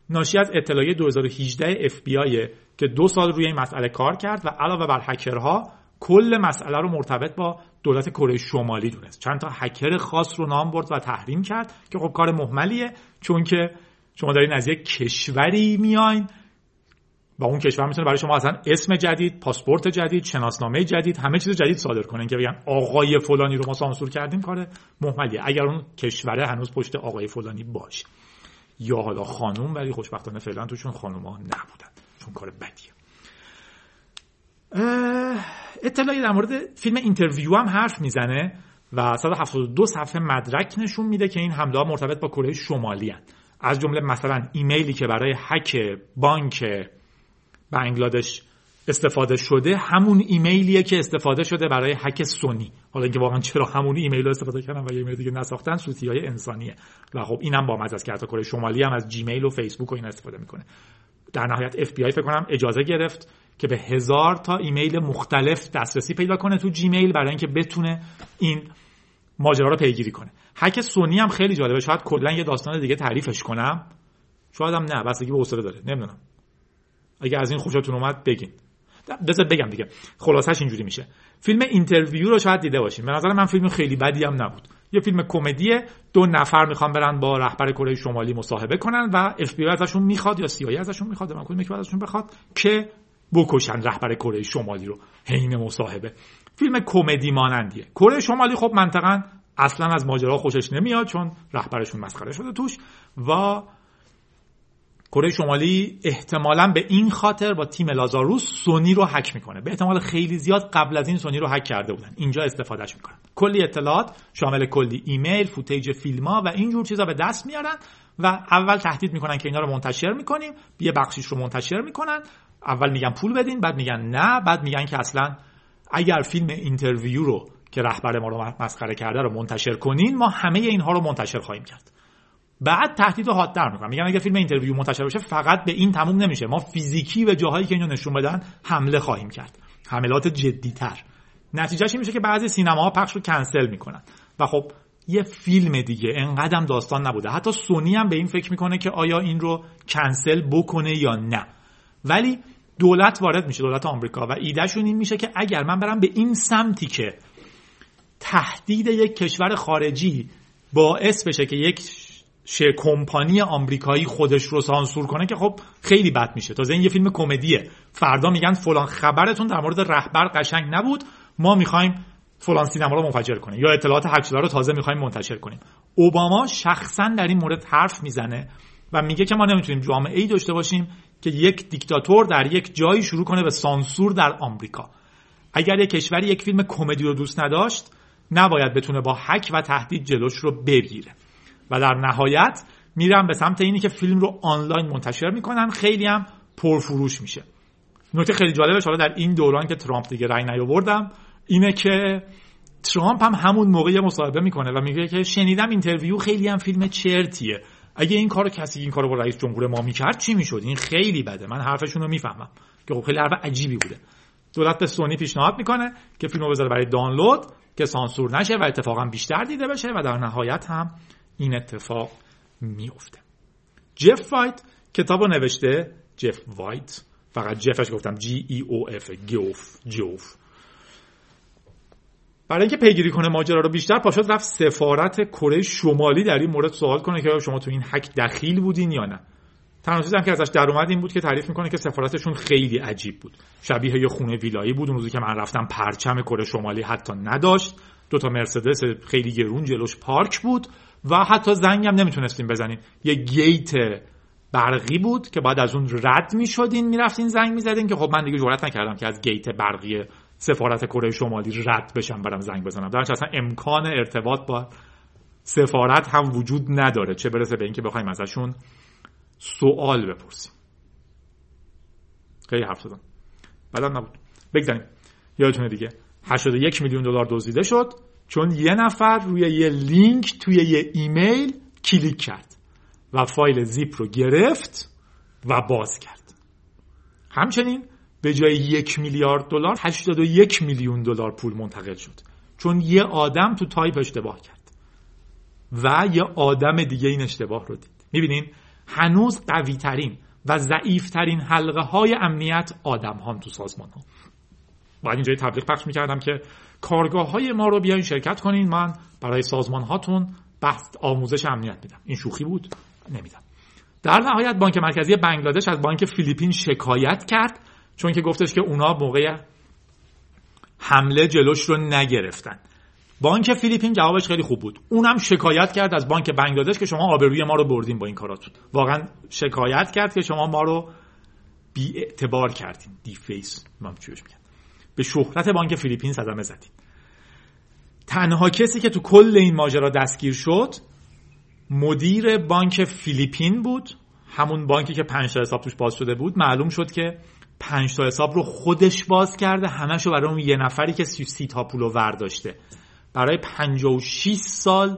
ناشی از اطلاعیه 2018 FBI که دو سال روی این مسئله کار کرد و علاوه بر هکرها کل مسئله رو مرتبط با دولت کره شمالی دونست. چند تا هکر خاص رو نام برد و تحریم کرد که خب کار محملیه چون که شما دارین از یک کشوری میاین. و اون کشور می‌تونه برای شما اصلا اسم جدید پاسپورت جدید شناسنامه جدید همه چیز جدید صادر کنن که بگن آقای فلانی رو ما سانسور کردیم کار مهملیه. اگر اون کشوره هنوز پشت آقای فلانی باشه. یا حالا خانوم ولی خوشبختانه فعلا توشون خانوم ها نبودن. چون کار بدیه. اطلاعیه در مورد فیلم Interview هم حرف می‌زنه و 172 صفحه مدرک نشون میده که این حمله ها مرتبط با کره شمالی هن. از جمله مثلا ایمیلی که برای هک بانک بنگلادش استفاده شده همون ایمیلیه که استفاده شده برای هک سونی. حالا اینکه واقعا چرا همون ایمیل رو استفاده کردن و یه ایمیل دیگه نساختن سوتی های انسانیه. و خب اینم با مزه است که کره شمالی هم از جیمیل و فیسبوک و این استفاده می‌کنه. در نهایت اف بی آی فکر کنم اجازه گرفت که به هزار تا ایمیل مختلف دسترسی پیدا کنه تو جیمیل برای اینکه بتونه این ماجرا رو پیگیری کنه. هک سونی هم خیلی جالبه. شاید کلا یه داستان دیگه تعریفش کنم. شاید هم نه. بستگی به حوصله داره. نمی‌دونم. اگه از این خوشتون اومد بگین. بذار بگم دیگه. خلاصش اینجوری میشه. فیلم Interview رو شاید دیده باشین. به نظر من فیلم خیلی بدی هم نبود. یه فیلم کمدیه. دو نفر می‌خوان برن با رهبر کره شمالی مصاحبه کنن و اف بی ازشون می‌خواد یا سی ازشون می‌خواد من کدوم ازشون بخواد که بکشن رهبر کره شمالی رو. حین مصاحبه. فیلم کمدی مانندیه. کره شمالی خب منطقا اصلا از ماجرا خوشش نمیاد چون رهبرشون مسخره شده توش و کره شمالی احتمالا به این خاطر با تیم لازاروس سونی رو هک می‌کنه. به احتمال خیلی زیاد قبل از این سونی رو هک کرده بودن. اینجا استفادهش می‌کنن. کلی اطلاعات شامل کلی ایمیل فوتیج فیلم ها و اینجور چیزا به دست میارن و اول تهدید می‌کنن که اینا رو منتشر می‌کنیم. یه بخشیش رو منتشر می‌کنن. اول میگن پول بدین بعد میگن نه بعد میگن که اصلا اگر فیلم Interview رو که رهبر ما رو مسخره کرده رو منتشر کنین ما همه اینها رو منتشر خواهیم کرد. بعد تهدید رو حادتر می‌کنن میگن اگه فیلم Interview منتشر بشه فقط به این تموم نمیشه. ما فیزیکی به جاهایی که اینو نشون بدن حمله خواهیم کرد. حملات جدیتر. نتیجهش این میشه که بعضی سینماها پخش رو کنسل می‌کنن. و خب یه فیلم دیگه انقدرم داستان نبوده. حتی سونی هم به این فکر می‌کنه که آیا این رو کنسل بکنه یا نه. ولی دولت وارد میشه دولت آمریکا. و ایدهشون این میشه که اگر من برم به این سمتی که تهدید یک کشور خارجی باعث بشه که یک شه کمپانی آمریکایی خودش رو سانسور کنه که خب خیلی بد میشه. تازه این یه فیلم کمدیه. فردا میگن فلان خبرتون در مورد رهبر قشنگ نبود. ما می‌خوایم فلان سینما رو منفجر کنیم. یا اطلاعات حق رو تازه می‌خوایم منتشر کنیم. اوباما شخصا در این مورد حرف می‌زنه. و میگه که ما نمی‌تونیم جامعه ای داشته باشیم که یک دیکتاتور در یک جایی شروع کنه به سانسور در آمریکا. اگر یک کشوری یک فیلم کمدی رو دوست نداشت نباید بتونه با هک و تهدید جلوش رو بگیره. و در نهایت میرن به سمت اینی که فیلم رو آنلاین منتشر می‌کنن. خیلی هم پرفروش میشه. نکته خیلی جالبش حالا در این دوران که ترامپ دیگه رأی نیاورده اینه که ترامپ هم همون موقع مصاحبه می‌کنه و میگه که شنیدم Interview خیلی هم فیلم چرتیه. اگه این کارو کسی این کارو با رئیس جمهور ما می‌کرد چی می‌شد؟ این خیلی بده. من حرفشون رو می‌فهمم. که خب خیلی حرف عجیبی بوده. دولت به سونی پیشنهاد می‌کنه که فیلمو بذاره برای دانلود که سانسور نشه و اتفاقا بیشتر دیده بشه و در نهایت هم این اتفاق میفته جف وایت کتاب رو نوشته جف وایت. فقط جفش گفتم G E O F گوف جوف برای اینکه پیگیری کنه ماجرا رو بیشتر پاشد رفت سفارت کره شمالی در این مورد سوال کنه که شما تو این هک دخیل بودین یا نه. تنها چیزی که ازش در اومد این بود که تعریف می‌کنه که سفارتشون خیلی عجیب بود. شبیه یه خونه ویلایی بود اون روزی که من رفتم پرچم کره شمالی حتی نداشت. دو تا مرسدس خیلی گرون جلوش پارک بود و حتی زنگ هم نمی‌تونستیم بزنیم. یه گیت برقی بود که بعد از اون رد می‌شدین می‌رفتین زنگ می‌زدین که خب من دیگه جرئت نکردم که از گیت برقی سفارت کره شمالی رد بشم برم زنگ بزنم. در اصلا امکان ارتباط با سفارت هم وجود نداره. چه برسه به اینکه بخوایم ازشون سوال بپرسیم. خیلی حرف زدم. بعدم نبود. بگذاریم. یادتونه دیگه. 81 میلیون دلار دزدیده شد چون یه نفر روی یه لینک توی یه ایمیل کلیک کرد و فایل زیپ رو گرفت و باز کرد. همچنین به جای یک میلیارد دلار 81 میلیون دلار پول منتقل شد. چون یه آدم تو تایپ اشتباه کرد. و یه آدم دیگه این اشتباه رو دید. می‌بینین؟ هنوز قوی ترین و ضعیف ترین حلقه های امنیت آدم هم تو سازمان ها. باید اینجا یه تبلیغ پخش می‌کردم که کارگاه های ما رو بیاین شرکت کنین من برای سازمان هاتون بحث آموزش امنیت میدم. این شوخی بود؟ نمیدم در نهایت بانک مرکزی بنگلادش از بانک فیلیپین شکایت کرد چون که گفتش که اونا موقع حمله جلوش رو نگرفتن. بانک فیلیپین جوابش خیلی خوب بود. اونم شکایت کرد از بانک بنگلادش که شما آبروی ما رو بردین با این کاراتون واقعا شکایت کرد که شما ما رو بی اعتبار کردین. deface. من چیش میگن به شهرت بانک فیلیپین صدمه زدین تنها کسی که تو کل این ماجرا دستگیر شد مدیر بانک فیلیپین بود. همون بانکی که پنج حساب توش باز شده بود. معلوم شد که پنج تا حساب رو خودش باز کرده. همشو برای اون یه نفری که سی تا پول رو ورداشته. برای 56 سال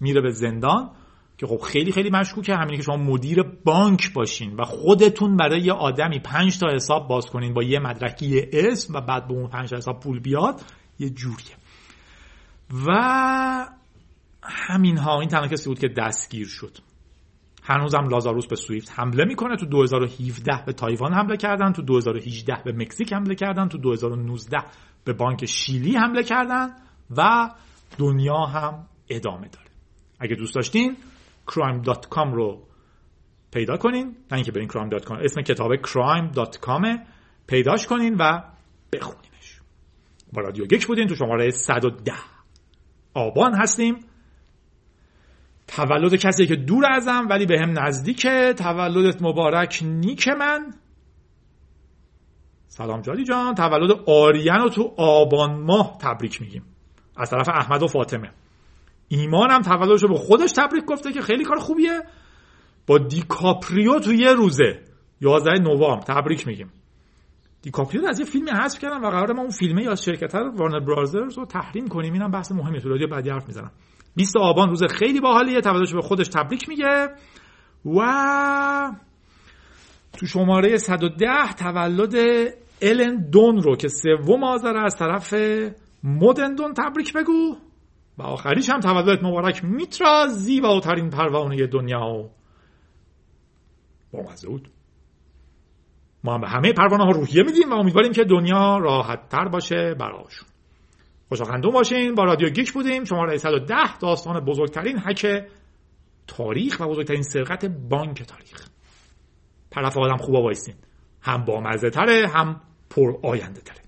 میره به زندان که خب خیلی خیلی مشکوکه. همینی که شما مدیر بانک باشین و خودتون برای یه آدمی پنج تا حساب باز کنین با یه مدرکی یه اسم و بعد به اون پنج تا حساب پول بیاد یه جوریه. و همین ها این تنها کسی بود که دستگیر شد. هنوزم لازاروس به سویفت حمله می‌کنه. تو 2017 به تایوان حمله کردن. تو 2018 به مکزیک حمله کردن. تو 2019 به بانک شیلی حمله کردن و دنیا هم ادامه داره. اگه دوست داشتین crime.com رو پیدا کنین. نه اینکه برین crime.com اسم کتاب crime.com پیداش کنین و بخونینش. با رادیو گیک بودین. تو شماره 110 آبان هستیم. تولد کسی که دور ازم ولی به هم نزدیکه تولدت مبارک نیک من. سلام جادی جان. تولد آریان رو تو آبان ماه تبریک میگیم. از طرف احمد و فاطمه. ایمان هم تولدش رو به خودش تبریک گفته که خیلی کار خوبیه. با دیکاپریو تو یه روزه. 11 نوامبر. تبریک میگیم. دیکاپریو از یه فیلمی حذف کردم و قرار ما اون فیلمه یا شرکت وارنر برادرز رو تحریم کنیم. اینم بحث مهمی تو رادیو. بعدی حرف می‌زنم. 20 آبان روز خیلی باحالیه. تولدش به خودش تبریک میگه. و تو شماره 110 تولد الن دون رو که سوم آذر از طرف مدن دون تبریک بگو. و آخریش هم تولدت مبارک. میترا زیباترین پروانه دنیا. با بود ما هم به همه پروانه ها روحیه میدیم و امیدواریم که دنیا راحت تر باشه براشون. خوش و خندون باشین. با رادیو گیک بودیم. شماره 110 داستان بزرگترین هک تاریخ و بزرگترین سرقت بانک تاریخ. طرف آدم خوبا وایسین. هم با مزه تره هم پر آینده تره